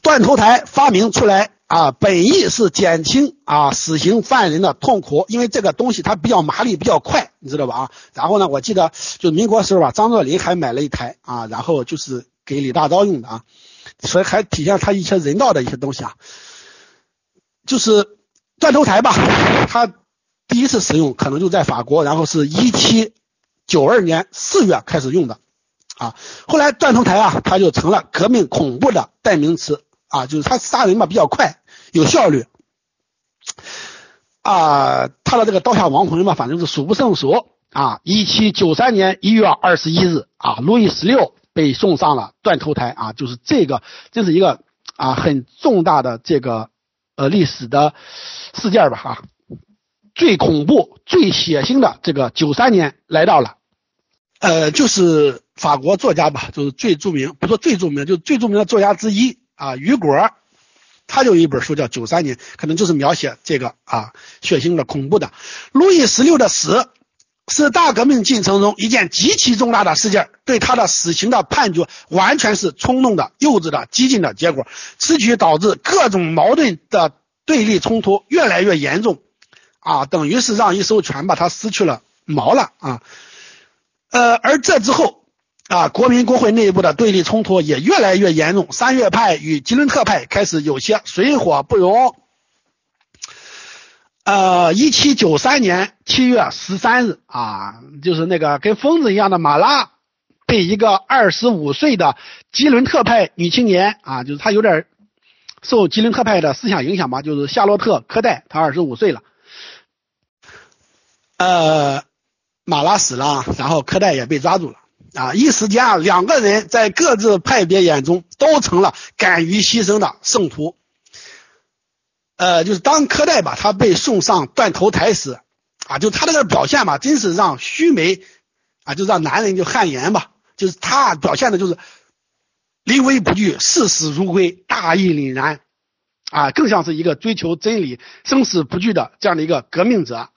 断头台发明出来啊，本意是减轻啊死刑犯人的痛苦，因为这个东西它比较麻利，比较快，你知道吧啊？然后呢，我记得就民国时候吧，张作霖还买了一台啊，然后就是给李大钊用的啊。所以还体现他一些人道的一些东西啊，就是断头台吧，他第一次使用可能就在法国，然后是一七九二年四月开始用的。啊。后来断头台啊，它就成了革命恐怖的代名词。啊，就是他杀人嘛比较快，有效率。啊，他的这个刀下亡魂嘛，反正是数不胜数。啊，一七九三年一月二十一日啊，路易十六被送上了断头台啊，就是这个，这是一个啊很重大的这个呃历史的事件吧哈，最恐怖、最血腥的这个九三年来到了，呃，就是法国作家吧，就是最著名，不说最著名，就是最著名的作家之一啊，雨果。他就有一本书叫《九三年》，可能就是描写这个啊血腥的、恐怖的。路易十六的死是大革命进程中一件极其重大的事件，对他的死刑的判决完全是冲动的、幼稚的、激进的结果。此举导致各种矛盾的对立冲突越来越严重，啊，等于是让一艘船把它失去了锚了啊。呃，而这之后。啊，国民国会内部的对立冲突也越来越严重，三月派与吉伦特派开始有些水火不容。呃，一七九三年七月十三日啊，就是那个跟疯子一样的马拉，被一个二十五岁的吉伦特派女青年啊，就是她有点受吉伦特派的思想影响吧，就是夏洛特科代，她二十五岁了。呃，马拉死了，然后科代也被抓住了。啊，一时间啊，两个人在各自派别眼中都成了敢于牺牲的圣徒。呃，就是当柯代吧，他被送上断头台时，啊，就他这个表现吧，真是让须眉啊，就让男人就汗颜吧。就是他表现的就是临危不惧、视死如归、大义凛然，啊，更像是一个追求真理、生死不惧的这样的一个革命者。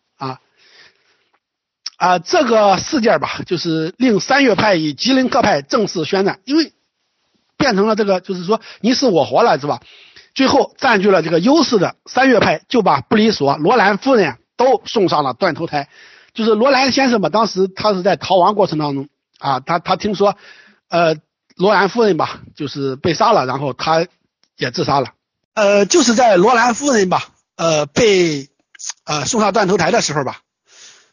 啊，这个事件吧，就是令三月派与吉林各派正式宣战，因为变成了这个，就是说你死我活了，是吧？最后占据了这个优势的三月派就把布里索、罗兰夫人都送上了断头台。就是罗兰先生吧，当时他是在逃亡过程当中啊，他他听说，呃，罗兰夫人吧，就是被杀了，然后他也自杀了。呃，就是在罗兰夫人吧，呃，被呃送上断头台的时候吧。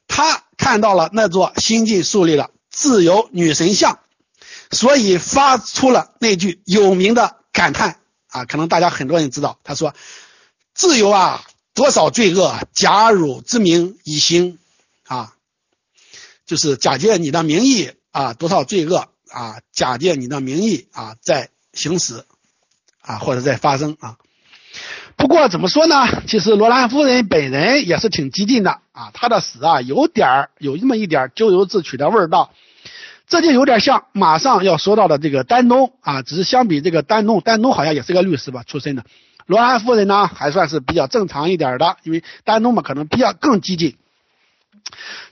他看到了那座新晋树立的自由女神像，所以发出了那句有名的感叹啊，可能大家很多人知道，他说：“自由啊，多少罪恶假汝之名以行啊，就是假借你的名义啊，多少罪恶啊，假借你的名义啊，在行使啊，或者在发生啊。”不过怎么说呢？其实罗兰夫人本人也是挺激进的啊，她的死啊有点儿有那么一点咎由自取的味道，这就有点像马上要说到的这个丹东啊，只是相比这个丹东，丹东好像也是个律师吧出身的，罗兰夫人呢还算是比较正常一点的，因为丹东嘛可能比较更激进。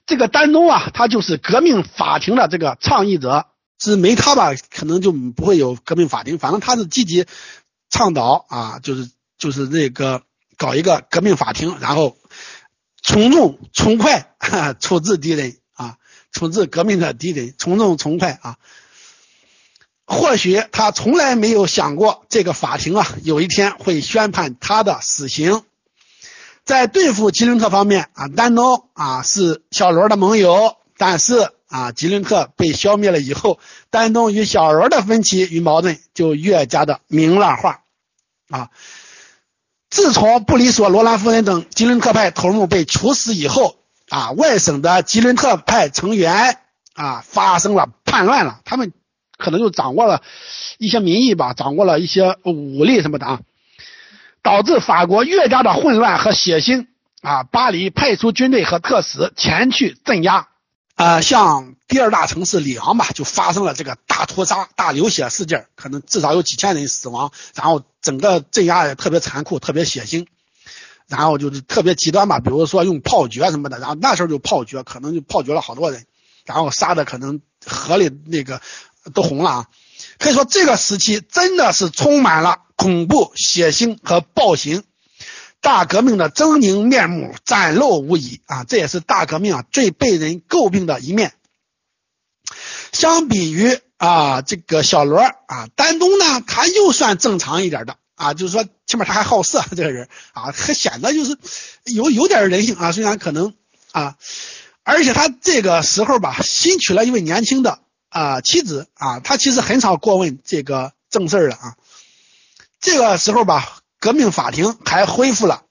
这个丹东啊，他就是革命法庭的这个倡议者，是没他吧，可能就不会有革命法庭，反正他是积极倡导啊，就是。就是这个搞一个革命法庭，然后从重从快处置敌人，处置革命的敌人，从重从快啊。或许他从来没有想过，这个法庭啊，有一天会宣判他的死刑。在对付吉伦特方面啊，丹东啊是小罗的盟友，但是啊，吉伦特被消灭了以后，丹东与小罗的分歧与矛盾就越加的明朗化啊。自从布里索、罗兰夫人等吉伦特派头目被处死以后，啊，外省的吉伦特派成员啊发生了叛乱了，他们可能就掌握了一些民意吧，掌握了一些武力什么的啊，导致法国越加的混乱和血腥啊。巴黎派出军队和特使前去镇压。啊，像第二大城市里昂吧，就发生了这个大屠杀、大流血事件，可能至少有几千人死亡，然后整个镇压也特别残酷、特别血腥，然后就是特别极端吧，比如说用炮决什么的，然后那时候就炮决，可能就炮决了好多人，然后杀的可能河里那个都红了啊，可以说这个时期真的是充满了恐怖、血腥和暴行。大革命的狰狞面目展露无遗啊！这也是大革命啊最被人诟病的一面。相比于啊这个小罗啊，丹东呢，他又算正常一点的啊，就是说起码他还好色，这个人啊，还显得就是有有点人性啊，虽然可能啊，而且他这个时候吧，新娶了一位年轻的啊妻子啊，他其实很少过问这个正事儿了啊。这个时候吧。革命法庭还恢复了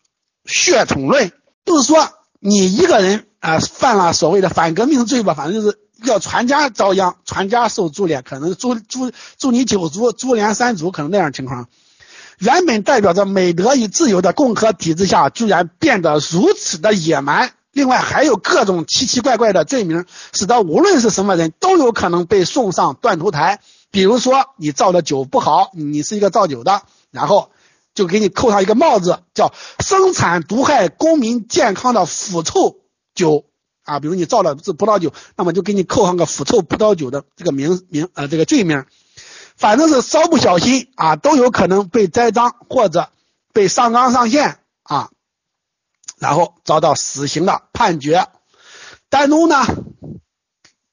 血统论，就是说你一个人啊犯了所谓的反革命罪吧，反正就是要全家遭殃，全家受株连，可能株株株你九族，株连三族，可能那样情况。原本代表着美德与自由的共和体制下，居然变得如此的野蛮。另外还有各种奇奇怪怪的罪名，使得无论是什么人都有可能被送上断头台。比如说，你造的酒不好，你是一个造酒的，然后就给你扣上一个帽子，叫生产毒害公民健康的腐臭酒啊。比如你造的是葡萄酒，那么就给你扣上个腐臭葡萄酒的这个名名呃这个罪名。反正是稍不小心啊，都有可能被栽赃或者被上纲上线啊。然后遭到死刑的判决，丹东呢，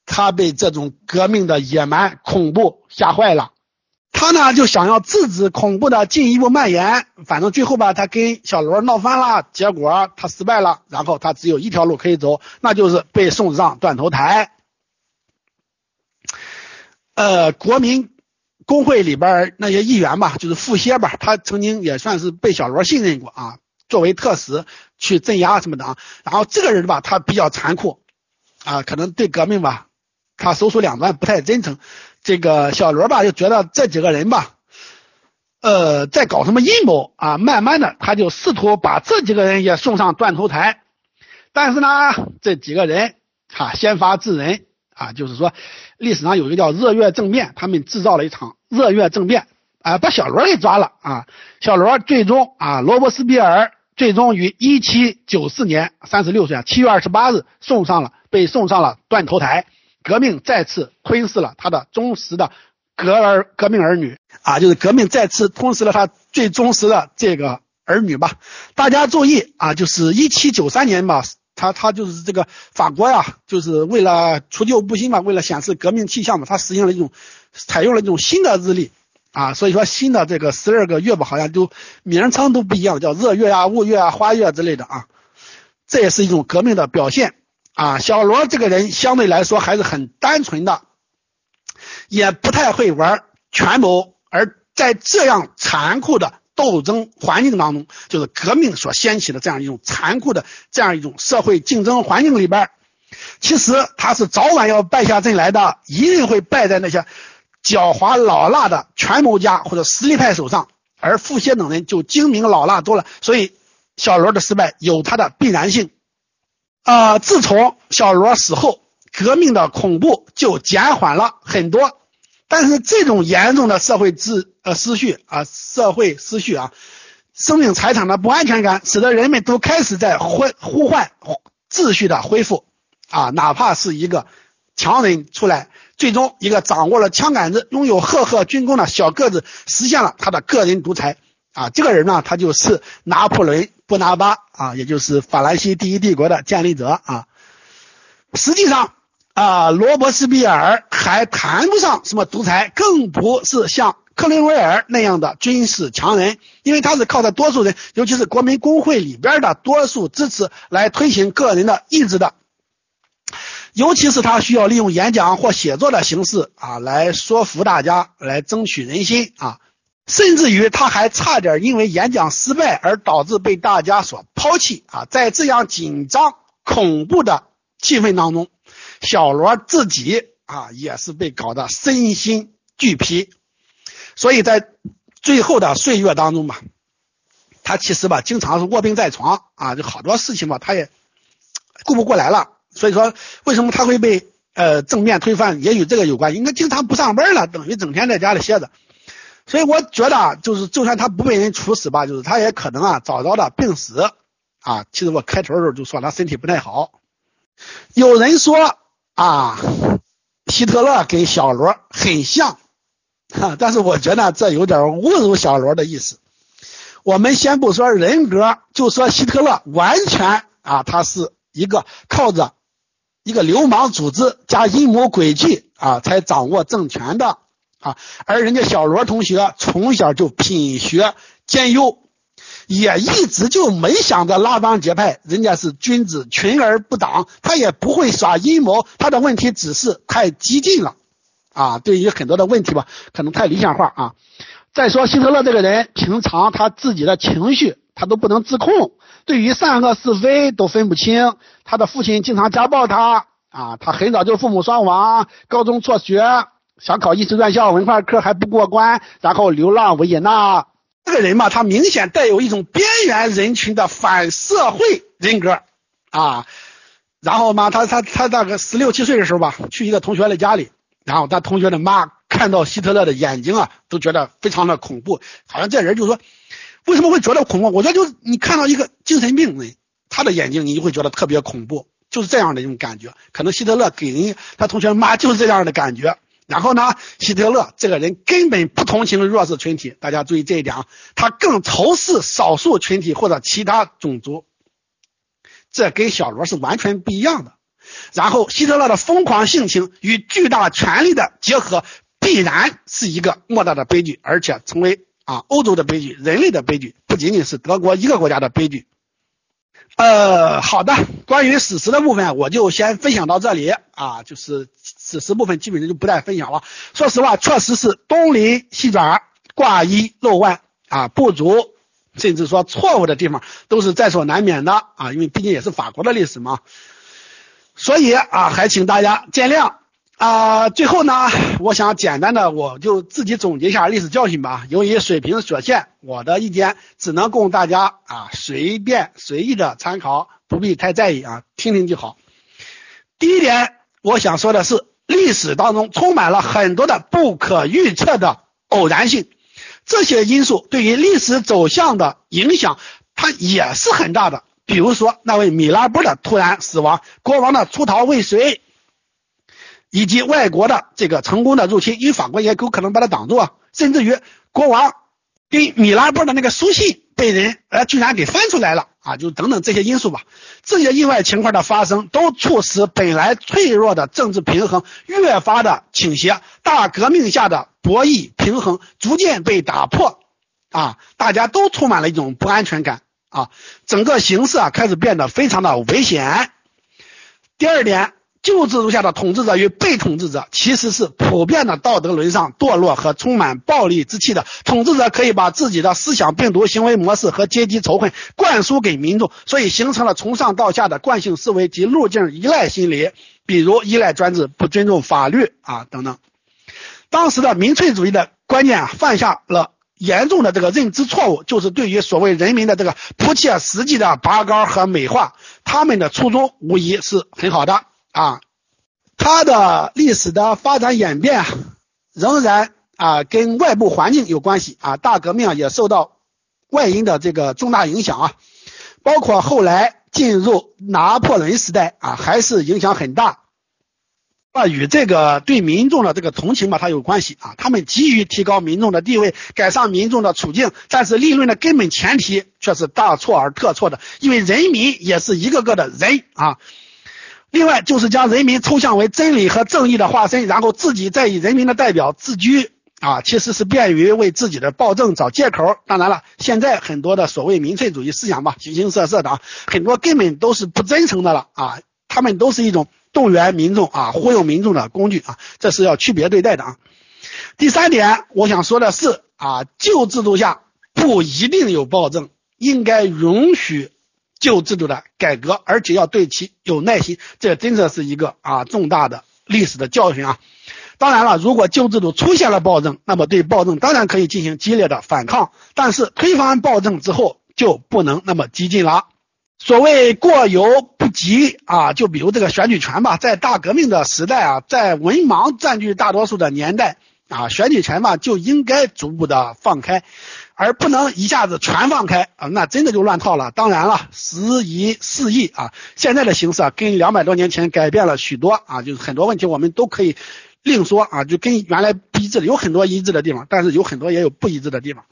他被这种革命的野蛮恐怖吓坏了，他呢就想要制止恐怖的进一步蔓延，反正最后吧，他跟小罗闹翻了，结果他失败了，然后他只有一条路可以走，那就是被送上断头台。呃，国民工会里边那些议员吧，就是副歇吧，他曾经也算是被小罗信任过啊。作为特使去镇压什么的啊，然后这个人吧，他比较残酷啊，可能对革命吧，他手术两端，不太真诚。这个小罗吧，就觉得这几个人吧，呃，在搞什么阴谋啊，慢慢的他就试图把这几个人也送上断头台。但是呢，这几个人哈先发制人啊，就是说历史上有一个叫热月政变，他们制造了一场热月政变。啊，把小罗给抓了啊！小罗最终啊，罗伯斯庇尔最终于一七九四年三十六岁啊，七月二十八日送上了被送上了断头台，革命再次吞噬了他的忠实的革儿革命儿女啊，就是革命再次吞噬了他最忠实的这个儿女吧。大家注意啊，就是一七九三年吧，他他就是这个法国呀，就是为了除旧布新嘛，为了显示革命气象嘛，他实行了一种采用了一种新的日历。啊，所以说新的这个十二个月吧，好像都名称都不一样，叫热月啊、雾月啊、花月之类的啊，这也是一种革命的表现啊。小罗这个人相对来说还是很单纯的，也不太会玩权谋，而在这样残酷的斗争环境当中，就是革命所掀起的这样一种残酷的这样一种社会竞争环境里边，其实他是早晚要败下阵来的，一定会败在那些。狡猾老辣的权谋家或者实力派手上，而傅歇等人就精明老辣多了，所以小罗的失败有他的必然性。啊，自从小罗死后，革命的恐怖就减缓了很多，但是这种严重的社会秩呃失序啊，社会失序啊，生命财产的不安全感，使得人们都开始在呼呼唤秩序的恢复啊，哪怕是一个强人出来。最终，一个掌握了枪杆子、拥有赫赫军功的小个子实现了他的个人独裁啊！这个人呢，他就是拿破仑·波拿巴啊，也就是法兰西第一帝国的建立者啊。实际上啊，罗伯斯庇尔还谈不上什么独裁，更不是像克林威尔那样的军事强人，因为他是靠着多数人，尤其是国民工会里边的多数支持来推行个人的意志的。尤其是他需要利用演讲或写作的形式啊，来说服大家，来争取人心啊，甚至于他还差点因为演讲失败而导致被大家所抛弃啊。在这样紧张恐怖的气氛当中，小罗自己啊也是被搞得身心俱疲，所以在最后的岁月当中吧，他其实吧经常是卧病在床啊，就好多事情吧他也顾不过来了。所以说，为什么他会被呃正面推翻，也与这个有关。应该经常不上班了，等于整天在家里歇着。所以我觉得，就是就算他不被人处死吧，就是他也可能啊早早的病死啊。其实我开头的时候就说他身体不太好。有人说啊，希特勒跟小罗很像，哈，但是我觉得这有点侮辱小罗的意思。我们先不说人格，就说希特勒完全啊，他是一个靠着。一个流氓组织加阴谋诡计啊，才掌握政权的啊。而人家小罗同学从小就品学兼优，也一直就没想着拉帮结派。人家是君子，群而不党，他也不会耍阴谋。他的问题只是太激进了啊。对于很多的问题吧，可能太理想化啊。再说希特勒这个人，平常他自己的情绪他都不能自控，对于善恶是非都分不清。他的父亲经常家暴他啊，他很早就父母双亡，高中辍学，想考艺术院校，文化课还不过关，然后流浪维也纳。这个人嘛，他明显带有一种边缘人群的反社会人格啊。然后嘛，他他他大概十六七岁的时候吧，去一个同学的家里，然后他同学的妈看到希特勒的眼睛啊，都觉得非常的恐怖，好像这人就说，为什么会觉得恐怖？我觉得就是你看到一个精神病人，他的眼睛你就会觉得特别恐怖，就是这样的一种感觉。可能希特勒给人他同学妈就是这样的感觉。然后呢，希特勒这个人根本不同情弱势群体，大家注意这一点啊，他更仇视少数群体或者其他种族。这跟小罗是完全不一样的。然后，希特勒的疯狂性情与巨大权力的结合，必然是一个莫大的悲剧，而且成为啊欧洲的悲剧，人类的悲剧，不仅仅是德国一个国家的悲剧。呃，好的，关于史实的部分，我就先分享到这里啊，就是史实部分基本上就不再分享了。说实话，确实是东临西转，挂一漏万啊，不足。甚至说错误的地方都是在所难免的啊，因为毕竟也是法国的历史嘛，所以啊，还请大家见谅啊。最后呢，我想简单的我就自己总结一下历史教训吧。由于水平所限，我的意见只能供大家啊随便随意的参考，不必太在意啊，听听就好。第一点，我想说的是，历史当中充满了很多的不可预测的偶然性。这些因素对于历史走向的影响，它也是很大的。比如说那位米拉波的突然死亡，国王的出逃未遂，以及外国的这个成功的入侵，因为法国也有可能把它挡住啊。甚至于国王给米拉波的那个书信被人呃居然给翻出来了啊，就等等这些因素吧。这些意外情况的发生，都促使本来脆弱的政治平衡越发的倾斜。大革命下的。博弈平衡逐渐被打破，啊，大家都充满了一种不安全感啊，整个形势啊开始变得非常的危险。第二点，旧制度下的统治者与被统治者其实是普遍的道德沦丧、堕落和充满暴力之气的。统治者可以把自己的思想病毒、行为模式和阶级仇恨灌输给民众，所以形成了从上到下的惯性思维及路径依赖心理，比如依赖专制、不尊重法律啊等等。当时的民粹主义的观念啊，犯下了严重的这个认知错误，就是对于所谓人民的这个不切实际的拔高和美化。他们的初衷无疑是很好的啊，它的历史的发展演变啊仍然啊跟外部环境有关系啊。大革命也受到外因的这个重大影响啊，包括后来进入拿破仑时代啊，还是影响很大。啊，与这个对民众的这个同情吧，它有关系啊。他们急于提高民众的地位，改善民众的处境，但是利润的根本前提却是大错而特错的，因为人民也是一个个的人啊。另外就是将人民抽象为真理和正义的化身，然后自己再以人民的代表自居啊，其实是便于为自己的暴政找借口。当然了，现在很多的所谓民粹主义思想吧，形形色色的啊，很多根本都是不真诚的了啊，他们都是一种。动员民众啊，忽悠民众的工具啊，这是要区别对待的啊。第三点，我想说的是啊，旧制度下不一定有暴政，应该允许旧制度的改革，而且要对其有耐心。这真的是一个啊重大的历史的教训啊。当然了，如果旧制度出现了暴政，那么对暴政当然可以进行激烈的反抗，但是推翻暴政之后就不能那么激进了。所谓过犹不及啊，就比如这个选举权吧，在大革命的时代啊，在文盲占据大多数的年代啊，选举权嘛就应该逐步的放开，而不能一下子全放开啊，那真的就乱套了。当然了，时移世易啊，现在的形势啊，跟两百多年前改变了许多啊，就是很多问题我们都可以另说啊，就跟原来不一致的，有很多一致的地方，但是有很多也有不一致的地方。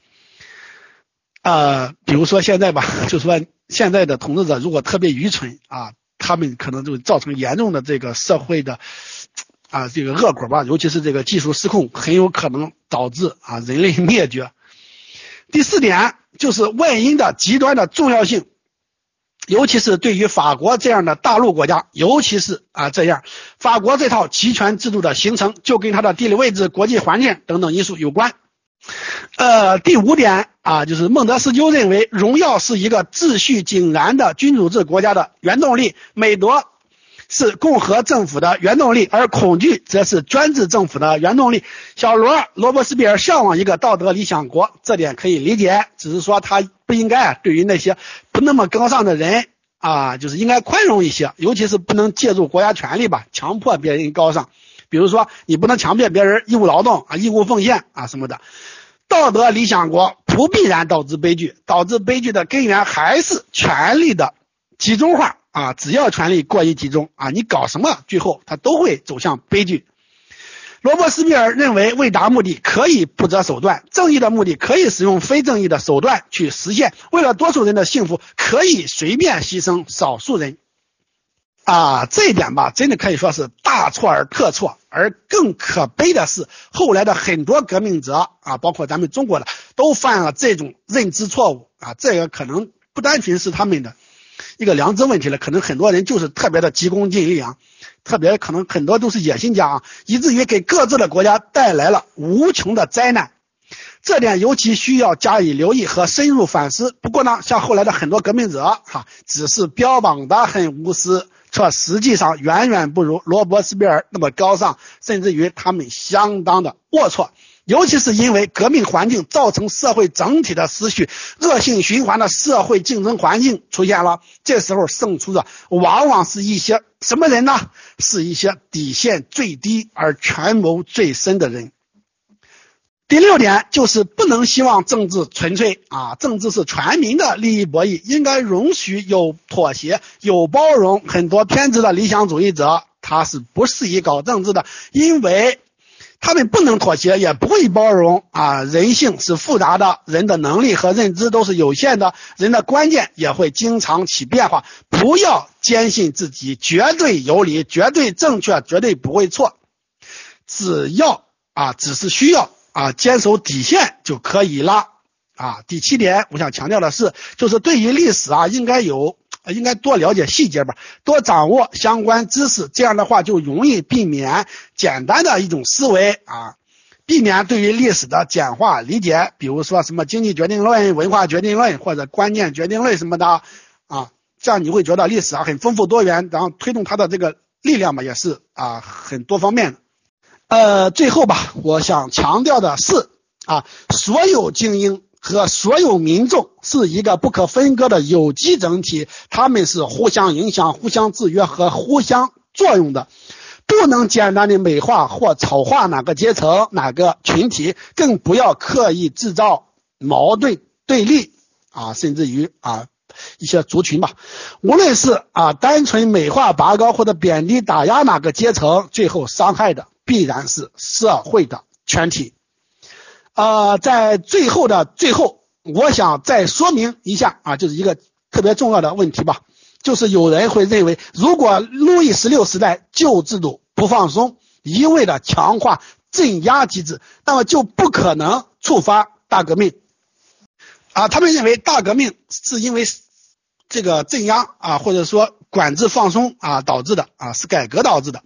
呃，比如说现在吧，就说现在的统治者如果特别愚蠢啊，他们可能就造成严重的这个社会的啊这个恶果吧，尤其是这个技术失控，很有可能导致啊人类灭绝。第四点就是外因的极端的重要性，尤其是对于法国这样的大陆国家，尤其是啊这样，法国这套集权制度的形成就跟它的地理位置、国际环境等等因素有关。呃，第五点啊，就是孟德斯鸠认为，荣耀是一个秩序井然的君主制国家的原动力，美德是共和政府的原动力，而恐惧则是专制政府的原动力。小罗罗伯斯庇尔向往一个道德理想国，这点可以理解，只是说他不应该对于那些不那么高尚的人啊，就是应该宽容一些，尤其是不能借助国家权力吧，强迫别人高尚。比如说，你不能强迫别人义务劳动啊、义务奉献啊什么的。道德理想国不必然导致悲剧，导致悲剧的根源还是权力的集中化啊！只要权力过于集中啊，你搞什么，最后它都会走向悲剧。罗伯斯庇尔认为，为达目的可以不择手段，正义的目的可以使用非正义的手段去实现，为了多数人的幸福，可以随便牺牲少数人。啊，这一点吧，真的可以说是大错而特错。而更可悲的是，后来的很多革命者啊，包括咱们中国的，都犯了这种认知错误啊。这个可能不单纯是他们的一个良知问题了，可能很多人就是特别的急功近利啊，特别可能很多都是野心家啊，以至于给各自的国家带来了无穷的灾难。这点尤其需要加以留意和深入反思。不过呢，像后来的很多革命者哈，只是标榜的很无私。却实际上远远不如罗伯斯庇尔那么高尚，甚至于他们相当的龌龊。尤其是因为革命环境造成社会整体的失序、恶性循环的社会竞争环境出现了。这时候胜出的往往是一些什么人呢？是一些底线最低而权谋最深的人。第六点就是不能希望政治纯粹啊，政治是全民的利益博弈，应该容许有妥协、有包容。很多偏执的理想主义者他是不适宜搞政治的，因为他们不能妥协，也不会包容啊。人性是复杂的，人的能力和认知都是有限的，人的观念也会经常起变化。不要坚信自己绝对有理、绝对正确、绝对不会错，只要啊，只是需要。啊，坚守底线就可以了。啊，第七点，我想强调的是，就是对于历史啊，应该有，应该多了解细节吧，多掌握相关知识，这样的话就容易避免简单的一种思维啊，避免对于历史的简化理解。比如说什么经济决定论、文化决定论或者观念决定论什么的啊，这样你会觉得历史啊很丰富多元，然后推动它的这个力量吧，也是啊很多方面的。呃，最后吧，我想强调的是啊，所有精英和所有民众是一个不可分割的有机整体，他们是互相影响、互相制约和互相作用的，不能简单的美化或丑化哪个阶层、哪个群体，更不要刻意制造矛盾对立啊，甚至于啊一些族群吧，无论是啊单纯美化、拔高或者贬低、打压哪个阶层，最后伤害的。必然是社会的全体。呃，在最后的最后，我想再说明一下啊，就是一个特别重要的问题吧，就是有人会认为，如果路易十六时代旧制度不放松，一味的强化镇压机制，那么就不可能触发大革命。啊，他们认为大革命是因为这个镇压啊，或者说管制放松啊导致的啊，是改革导致的。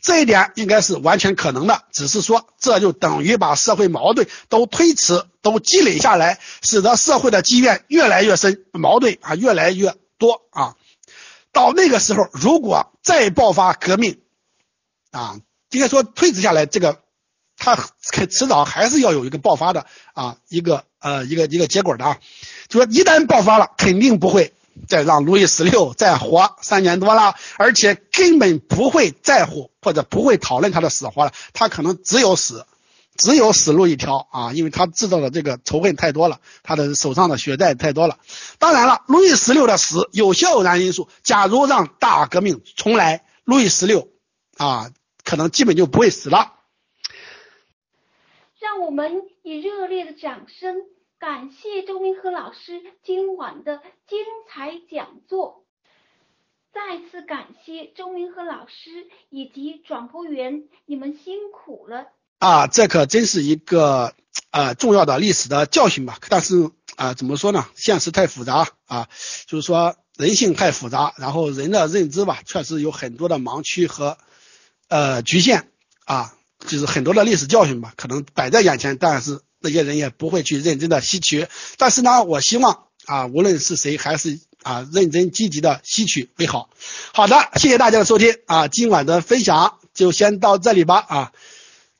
这一点应该是完全可能的，只是说这就等于把社会矛盾都推迟、都积累下来，使得社会的积怨越来越深，矛盾啊越来越多啊。到那个时候，如果再爆发革命啊，应该说推迟下来，这个它迟早还是要有一个爆发的啊，一个呃一个一个结果的啊。就说一旦爆发了，肯定不会。再让路易十六 再活三年多了，而且根本不会在乎 或者不会讨论他的死活了，他可能只有死，只有死路一条啊，因为他制造的这个仇恨太多了，他的手上的血债太多了。当然了，路易十六的死有些偶然因素，假如让大革命重来，路易十六啊，可能基本就不会死了。让我们以热烈的掌声。感谢周明和老师今晚的精彩讲座，再次感谢周明和老师以及转播员，你们辛苦了啊！这可真是一个呃重要的历史的教训吧？但是啊，怎么说呢？现实太复杂啊，就是说人性太复杂，然后人的认知吧，确实有很多的盲区和呃局限啊，就是很多的历史教训吧，可能摆在眼前，但是那些人也不会去认真的吸取。但是呢，我希望啊，无论是谁，还是啊认真积极的吸取为好。好的，谢谢大家的收听啊，今晚的分享就先到这里吧啊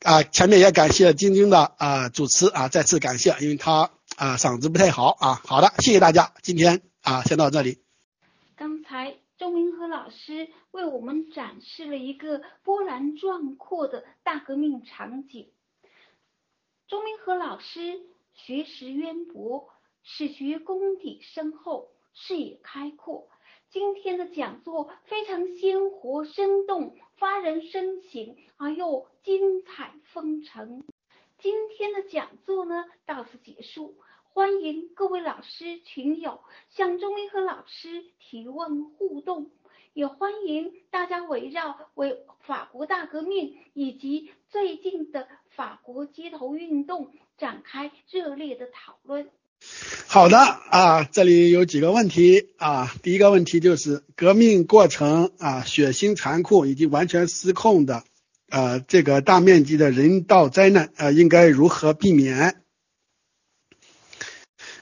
啊，前面也感谢晶晶的啊主持啊，再次感谢，因为她啊嗓子不太好啊。好的，谢谢大家，今天啊先到这里。刚才周明和老师为我们展示了一个波澜壮阔的大革命场景。钟明和老师学识渊博，史学功底深厚，视野开阔。今天的讲座非常鲜活生动，发人深省而又精彩纷呈。今天的讲座呢到此结束。欢迎各位老师群友向钟明和老师提问互动，也欢迎大家围绕为法国大革命以及最近的法国街头运动展开热烈的讨论。好的啊，这里有几个问题啊，第一个问题就是革命过程啊血腥残酷以及完全失控的呃这个大面积的人道灾难呃应该如何避免？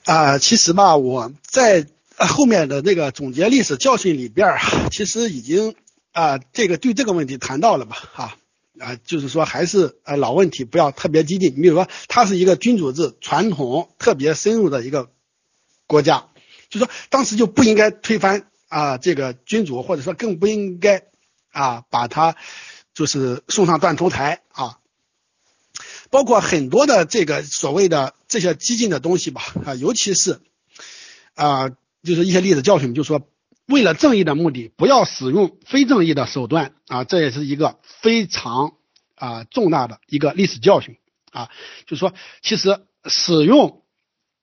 啊，其实吧，我在后面的那个总结历史教训里边儿，其实已经啊，这个对这个问题谈到了吧，哈，啊就是说还是呃老问题，不要特别激进。你比如说，它是一个君主制传统特别深入的一个国家，就说当时就不应该推翻啊这个君主，或者说更不应该啊把他就是送上断头台啊。包括很多的这个所谓的这些激进的东西吧，啊，尤其是啊，就是一些例子教训，就说为了正义的目的，不要使用非正义的手段啊，这也是一个非常啊重大的一个历史教训啊，就是说其实使用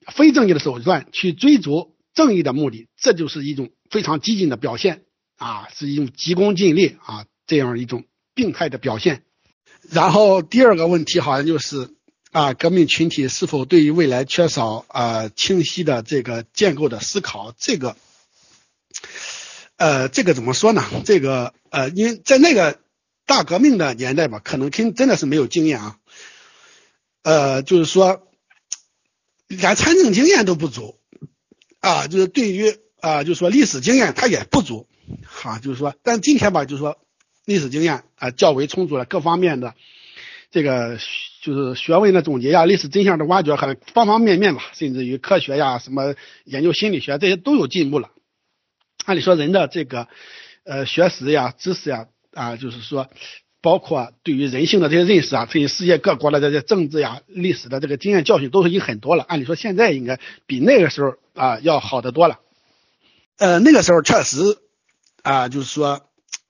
非正义的手段去追逐正义的目的，这就是一种非常激进的表现啊，是一种急功近利啊这样一种病态的表现。然后第二个问题好像就是啊，革命群体是否对于未来缺少啊清晰的这个建构的思考？这个，呃，这个怎么说呢？这个呃，因为在那个大革命的年代吧，可能真真的是没有经验啊，呃，就是说连参政经验都不足啊，就是对于啊，就是说历史经验他也不足，哈，就是说，但今天吧，就是说。历史经验啊较为充足了，各方面的这个就是学问的总结呀，历史真相的挖掘，和方方面面吧，甚至于科学呀，什么研究心理学这些都有进步了。按理说，人的这个呃学识呀、知识呀啊，就是说，包括对于人性的这些认识啊，对于世界各国的这些政治呀、历史的这个经验教训，都是已经很多了。按理说，现在应该比那个时候啊要好得多了。呃，那个时候确实啊，就是说。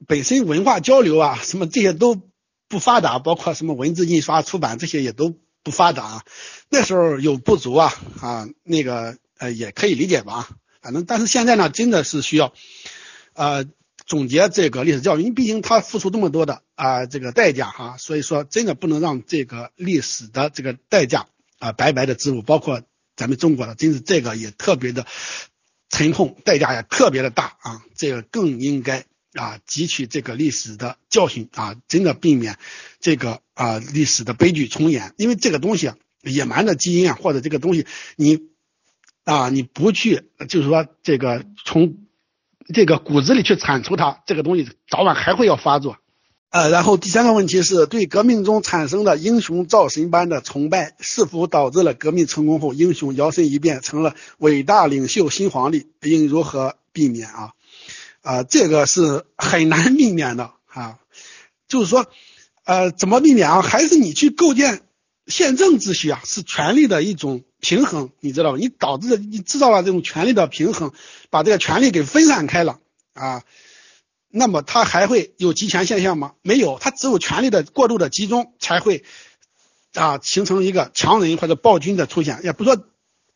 本身文化交流啊，什么这些都不发达，包括什么文字印刷出版这些也都不发达。那时候有不足啊啊，那个呃也可以理解吧。反正但是现在呢，真的是需要呃总结这个历史教育，因为毕竟他付出这么多的啊这个代价哈，所以说真的不能让这个历史的这个代价啊白白的支付。包括咱们中国的，真是这个也特别的沉痛，代价也特别的大啊，这个更应该。啊，汲取这个历史的教训啊，真的避免这个啊历史的悲剧重演。因为这个东西啊野蛮的基因啊，或者这个东西你啊你不去，就是说这个从这个骨子里去铲除它，这个东西早晚还会要发作。呃，然后第三个问题是对革命中产生的英雄造神般的崇拜，是否导致了革命成功后英雄摇身一变成了伟大领袖新皇帝？应如何避免啊？啊，这个是很难避免的啊，就是说，呃，怎么避免啊？还是你去构建宪政秩序啊，是权力的一种平衡，你知道吧？你导致你制造了这种权力的平衡，把这个权力给分散开了啊，那么它还会有集权现象吗？没有，它只有权力的过度的集中才会啊形成一个强人或者暴君的出现，也不说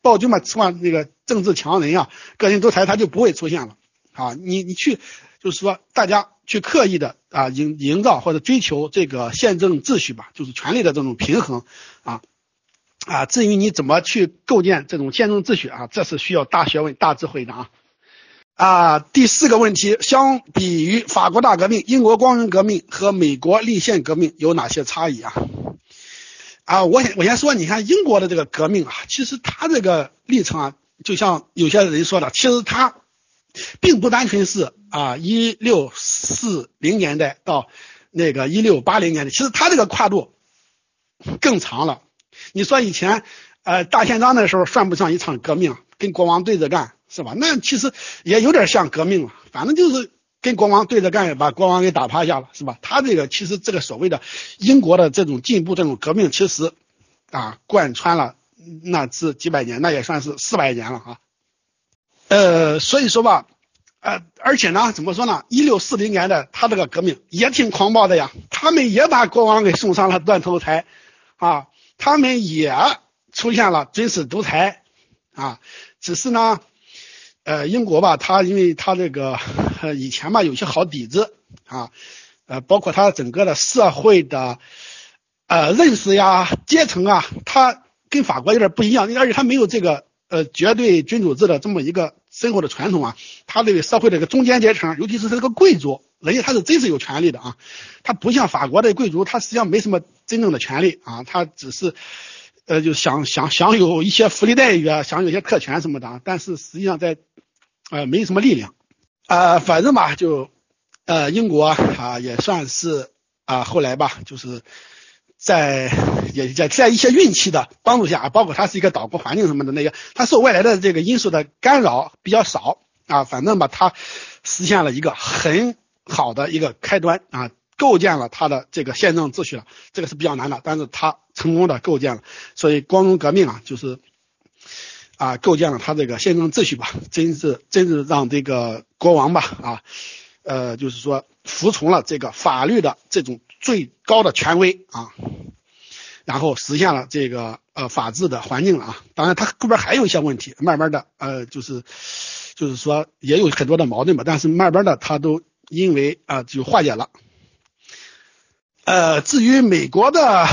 暴君嘛，希望那个政治强人啊，个人独裁，他就不会出现了。啊，你你去，就是说大家去刻意的啊营营造或者追求这个宪政秩序吧，就是权力的这种平衡啊啊。至于你怎么去构建这种宪政秩序啊，这是需要大学问、大智慧的啊啊。第四个问题，相比于法国大革命、英国光荣革命和美国立宪革命有哪些差异啊？啊，我先我先说，你看英国的这个革命啊，其实它这个历程啊，就像有些人说的，其实它并不单纯是啊一六四零年代到那个一六八零年代，其实它这个跨度更长了。你说以前呃大宪章的时候算不上一场革命，跟国王对着干是吧？那其实也有点像革命了，反正就是跟国王对着干，把国王给打趴下了是吧？他这个其实这个所谓的英国的这种进步、这种革命，其实啊贯穿了那是几百年，那也算是四百年了啊。呃，所以说吧，呃，而且呢，怎么说呢？一六四零年的他这个革命也挺狂暴的呀，他们也把国王给送上了断头台啊。他们也出现了军事独裁啊，只是呢，呃，英国吧，他因为他这个以前吧有些好底子啊，呃，包括他整个的社会的呃认识呀、阶层啊，他跟法国有点不一样，而且他没有这个呃绝对君主制的这么一个生活的传统啊，他这个社会这个中间阶层，尤其是这个贵族，人家他是真是有权利的啊，他不像法国的贵族，他实际上没什么。真正的权利啊，他只是，呃，就想想享有一些福利待遇啊，享有一些特权什么的，但是实际上在，呃，没什么力量，啊，反正吧，就，呃，英国啊，也算是啊，后来吧，就是在也在在一些运气的帮助下啊，包括它是一个岛国环境什么的那个，它受外来的这个因素的干扰比较少啊，反正吧，它实现了一个很好的一个开端啊。构建了他的这个宪政秩序了，这个是比较难的，但是他成功的构建了，所以光荣革命啊，就是啊构建了他这个宪政秩序吧，真是真是让这个国王吧啊，呃就是说服从了这个法律的这种最高的权威啊，然后实现了这个呃法治的环境了啊，当然他后边还有一些问题，慢慢的呃就是就是说也有很多的矛盾吧，但是慢慢的他都因为啊就化解了。呃，至于美国的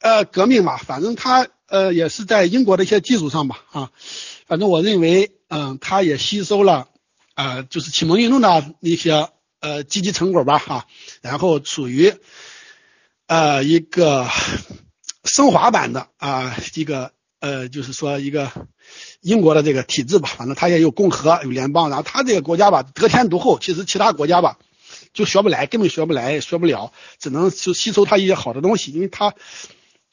呃革命嘛，反正他呃也是在英国的一些基础上吧啊，反正我认为嗯，他也吸收了呃就是启蒙运动的一些呃积极成果吧哈，然后处于呃一个升华版的啊一个呃就是说一个英国的这个体制吧，反正他也有共和有联邦，然后他这个国家吧得天独厚，其实其他国家吧。就学不来，根本学不来，学不了，只能就吸收他一些好的东西。因为他，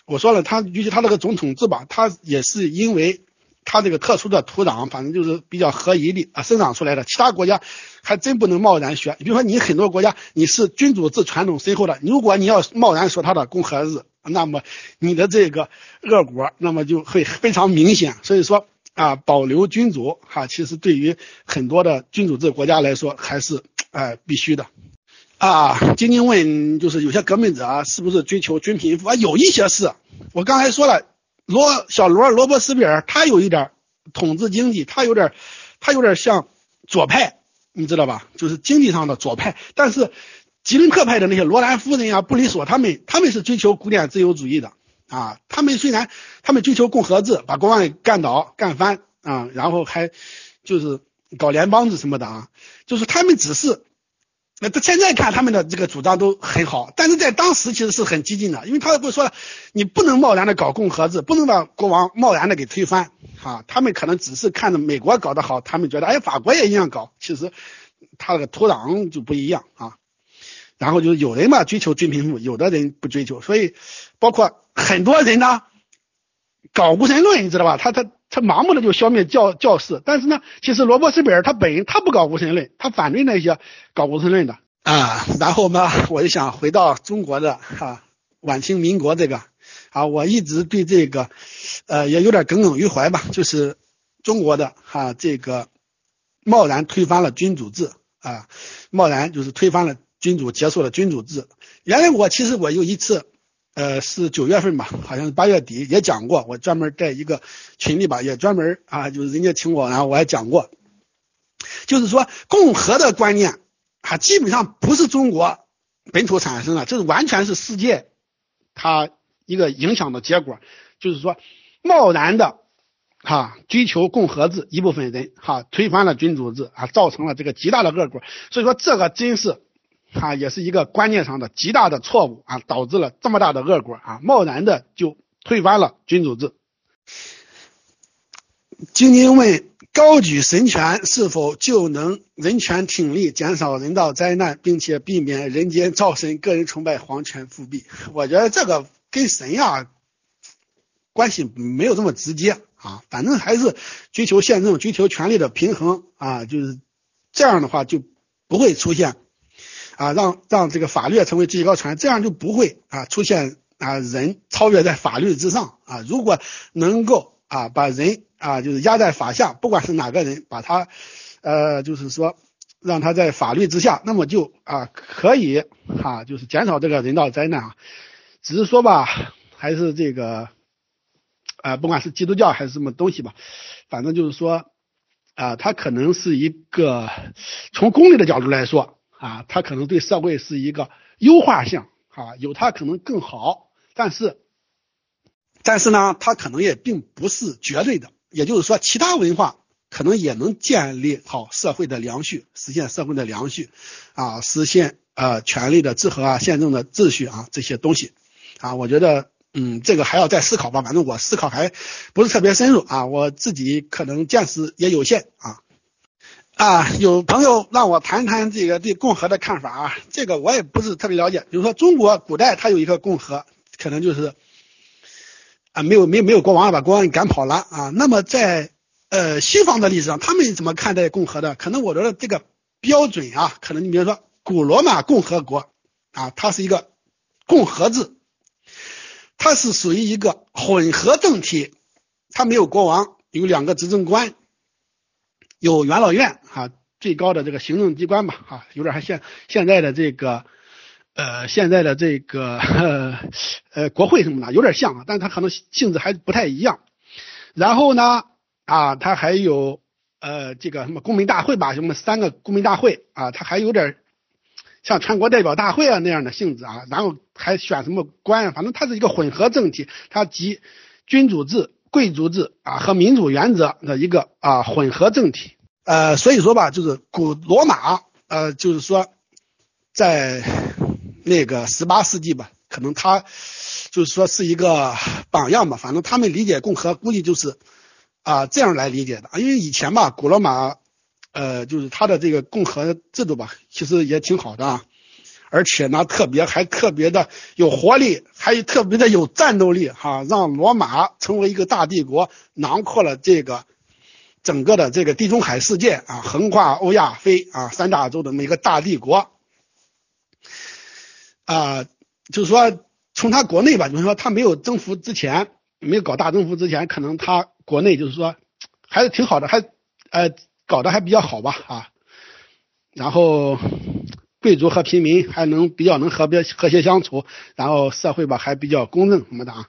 我说了，他尤其他那个总统制吧，他也是因为他这个特殊的土壤，反正就是比较合宜的啊，生长出来的。其他国家还真不能贸然学。比如说，你很多国家你是君主制传统深厚的，如果你要贸然说他的共和制，那么你的这个恶果，那么就会非常明显。所以说啊，保留君主哈，其实对于很多的君主制国家来说，还是哎必须的。啊，晶晶问就是有些革命者啊，是不是追求均贫富啊？有一些是，我刚才说了，罗小罗罗伯斯比尔他有一点统治经济，他有点他有点像左派，你知道吧？就是经济上的左派。但是吉伦特派的那些罗兰夫人啊、布里索他们，他们是追求古典自由主义的啊。他们虽然他们追求共和制，把国王干倒、干翻啊，然后还就是搞联邦制什么的啊，就是他们只是。那他现在看他们的这个主张都很好，但是在当时其实是很激进的，因为他会说了，你不能贸然的搞共和制，不能把国王贸然的给推翻，啊，他们可能只是看着美国搞得好，他们觉得，哎，法国也一样搞，其实他那个土壤就不一样啊。然后就是有人嘛追求均贫富，有的人不追求，所以包括很多人呢搞无神论，你知道吧？他他。他盲目的就消灭教教士，但是呢，其实罗伯斯比尔他本人他不搞无神论，他反对那些搞无神论的啊。然后呢，我就想回到中国的哈晚清民国这个啊，我一直对这个呃也有点耿耿于怀吧，就是中国的哈这个贸然推翻了君主制啊，贸然就是推翻了君主，结束了君主制。原来我其实我有一次。呃，是九月份吧，好像是八月底也讲过，我专门在一个群里吧，也专门啊，就是人家请我，然后我还讲过，就是说共和的观念啊，基本上不是中国本土产生的，这是完全是世界它一个影响的结果，就是说贸然的哈追求共和制，一部分人哈推翻了君主制啊，造成了这个极大的恶果，所以说这个真是。啊，也是一个观念上的极大的错误啊，导致了这么大的恶果啊！贸然的就推翻了君主制。晶晶问：高举神权是否就能人权挺立，减少人道灾难，并且避免人间造神、个人崇拜、皇权复辟？我觉得这个跟神呀关系没有这么直接啊，反正还是追求宪政、追求权力的平衡啊，就是这样的话就不会出现啊，让让这个法律成为最高权，这样就不会啊出现啊人超越在法律之上啊。如果能够啊把人啊，就是压在法下，不管是哪个人，把他，呃，就是说让他在法律之下，那么就啊可以啊，就是减少这个人道灾难啊。只是说吧，还是这个，呃，不管是基督教还是什么东西吧，反正就是说啊，它可能是一个从功利的角度来说啊，它可能对社会是一个优化性啊，有它可能更好，但是，但是呢，它可能也并不是绝对的。也就是说，其他文化可能也能建立好社会的良序，实现社会的良序，啊，实现呃权力的制衡啊，宪政的秩序啊这些东西，啊，我觉得嗯这个还要再思考吧，反正我思考还不是特别深入啊，我自己可能见识也有限啊，啊，有朋友让我谈谈这个对共和的看法啊，这个我也不是特别了解，比如说中国古代它有一个共和，可能就是。啊，没有没没有国王把国王赶跑了啊。那么在呃西方的历史上，他们怎么看待共和的？可能我觉得这个标准啊，可能你比如说古罗马共和国啊，它是一个共和制，它是属于一个混合政体，它没有国王，有两个执政官，有元老院啊，最高的这个行政机关吧啊，有点像现现在的这个。呃，现在的这个呃国会什么的有点像，但是它可能性质还不太一样。然后呢，啊，它还有呃这个什么公民大会吧，什么三个公民大会啊，它还有点像全国代表大会啊那样的性质啊。然后还选什么官，反正它是一个混合政体，它集君主制、贵族制啊和民主原则的一个啊混合政体。呃，所以说吧，就是古罗马呃，就是说在。那个十八世纪吧，可能他就是说是一个榜样吧。反正他们理解共和，估计就是啊这样来理解的。因为以前吧，古罗马呃就是他的这个共和制度吧，其实也挺好的啊。而且呢，特别还特别的有活力，还特别的有战斗力哈，让罗马成为一个大帝国，囊括了这个整个的这个地中海世界啊，横跨欧亚非啊三大洲的这么一个大帝国。啊，就是说，从他国内吧，就是说他没有征服之前，没有搞大征服之前，可能他国内就是说还是挺好的，还呃搞得还比较好吧啊。然后贵族和平民还能比较能和别和谐相处，然后社会吧还比较公正什么的啊。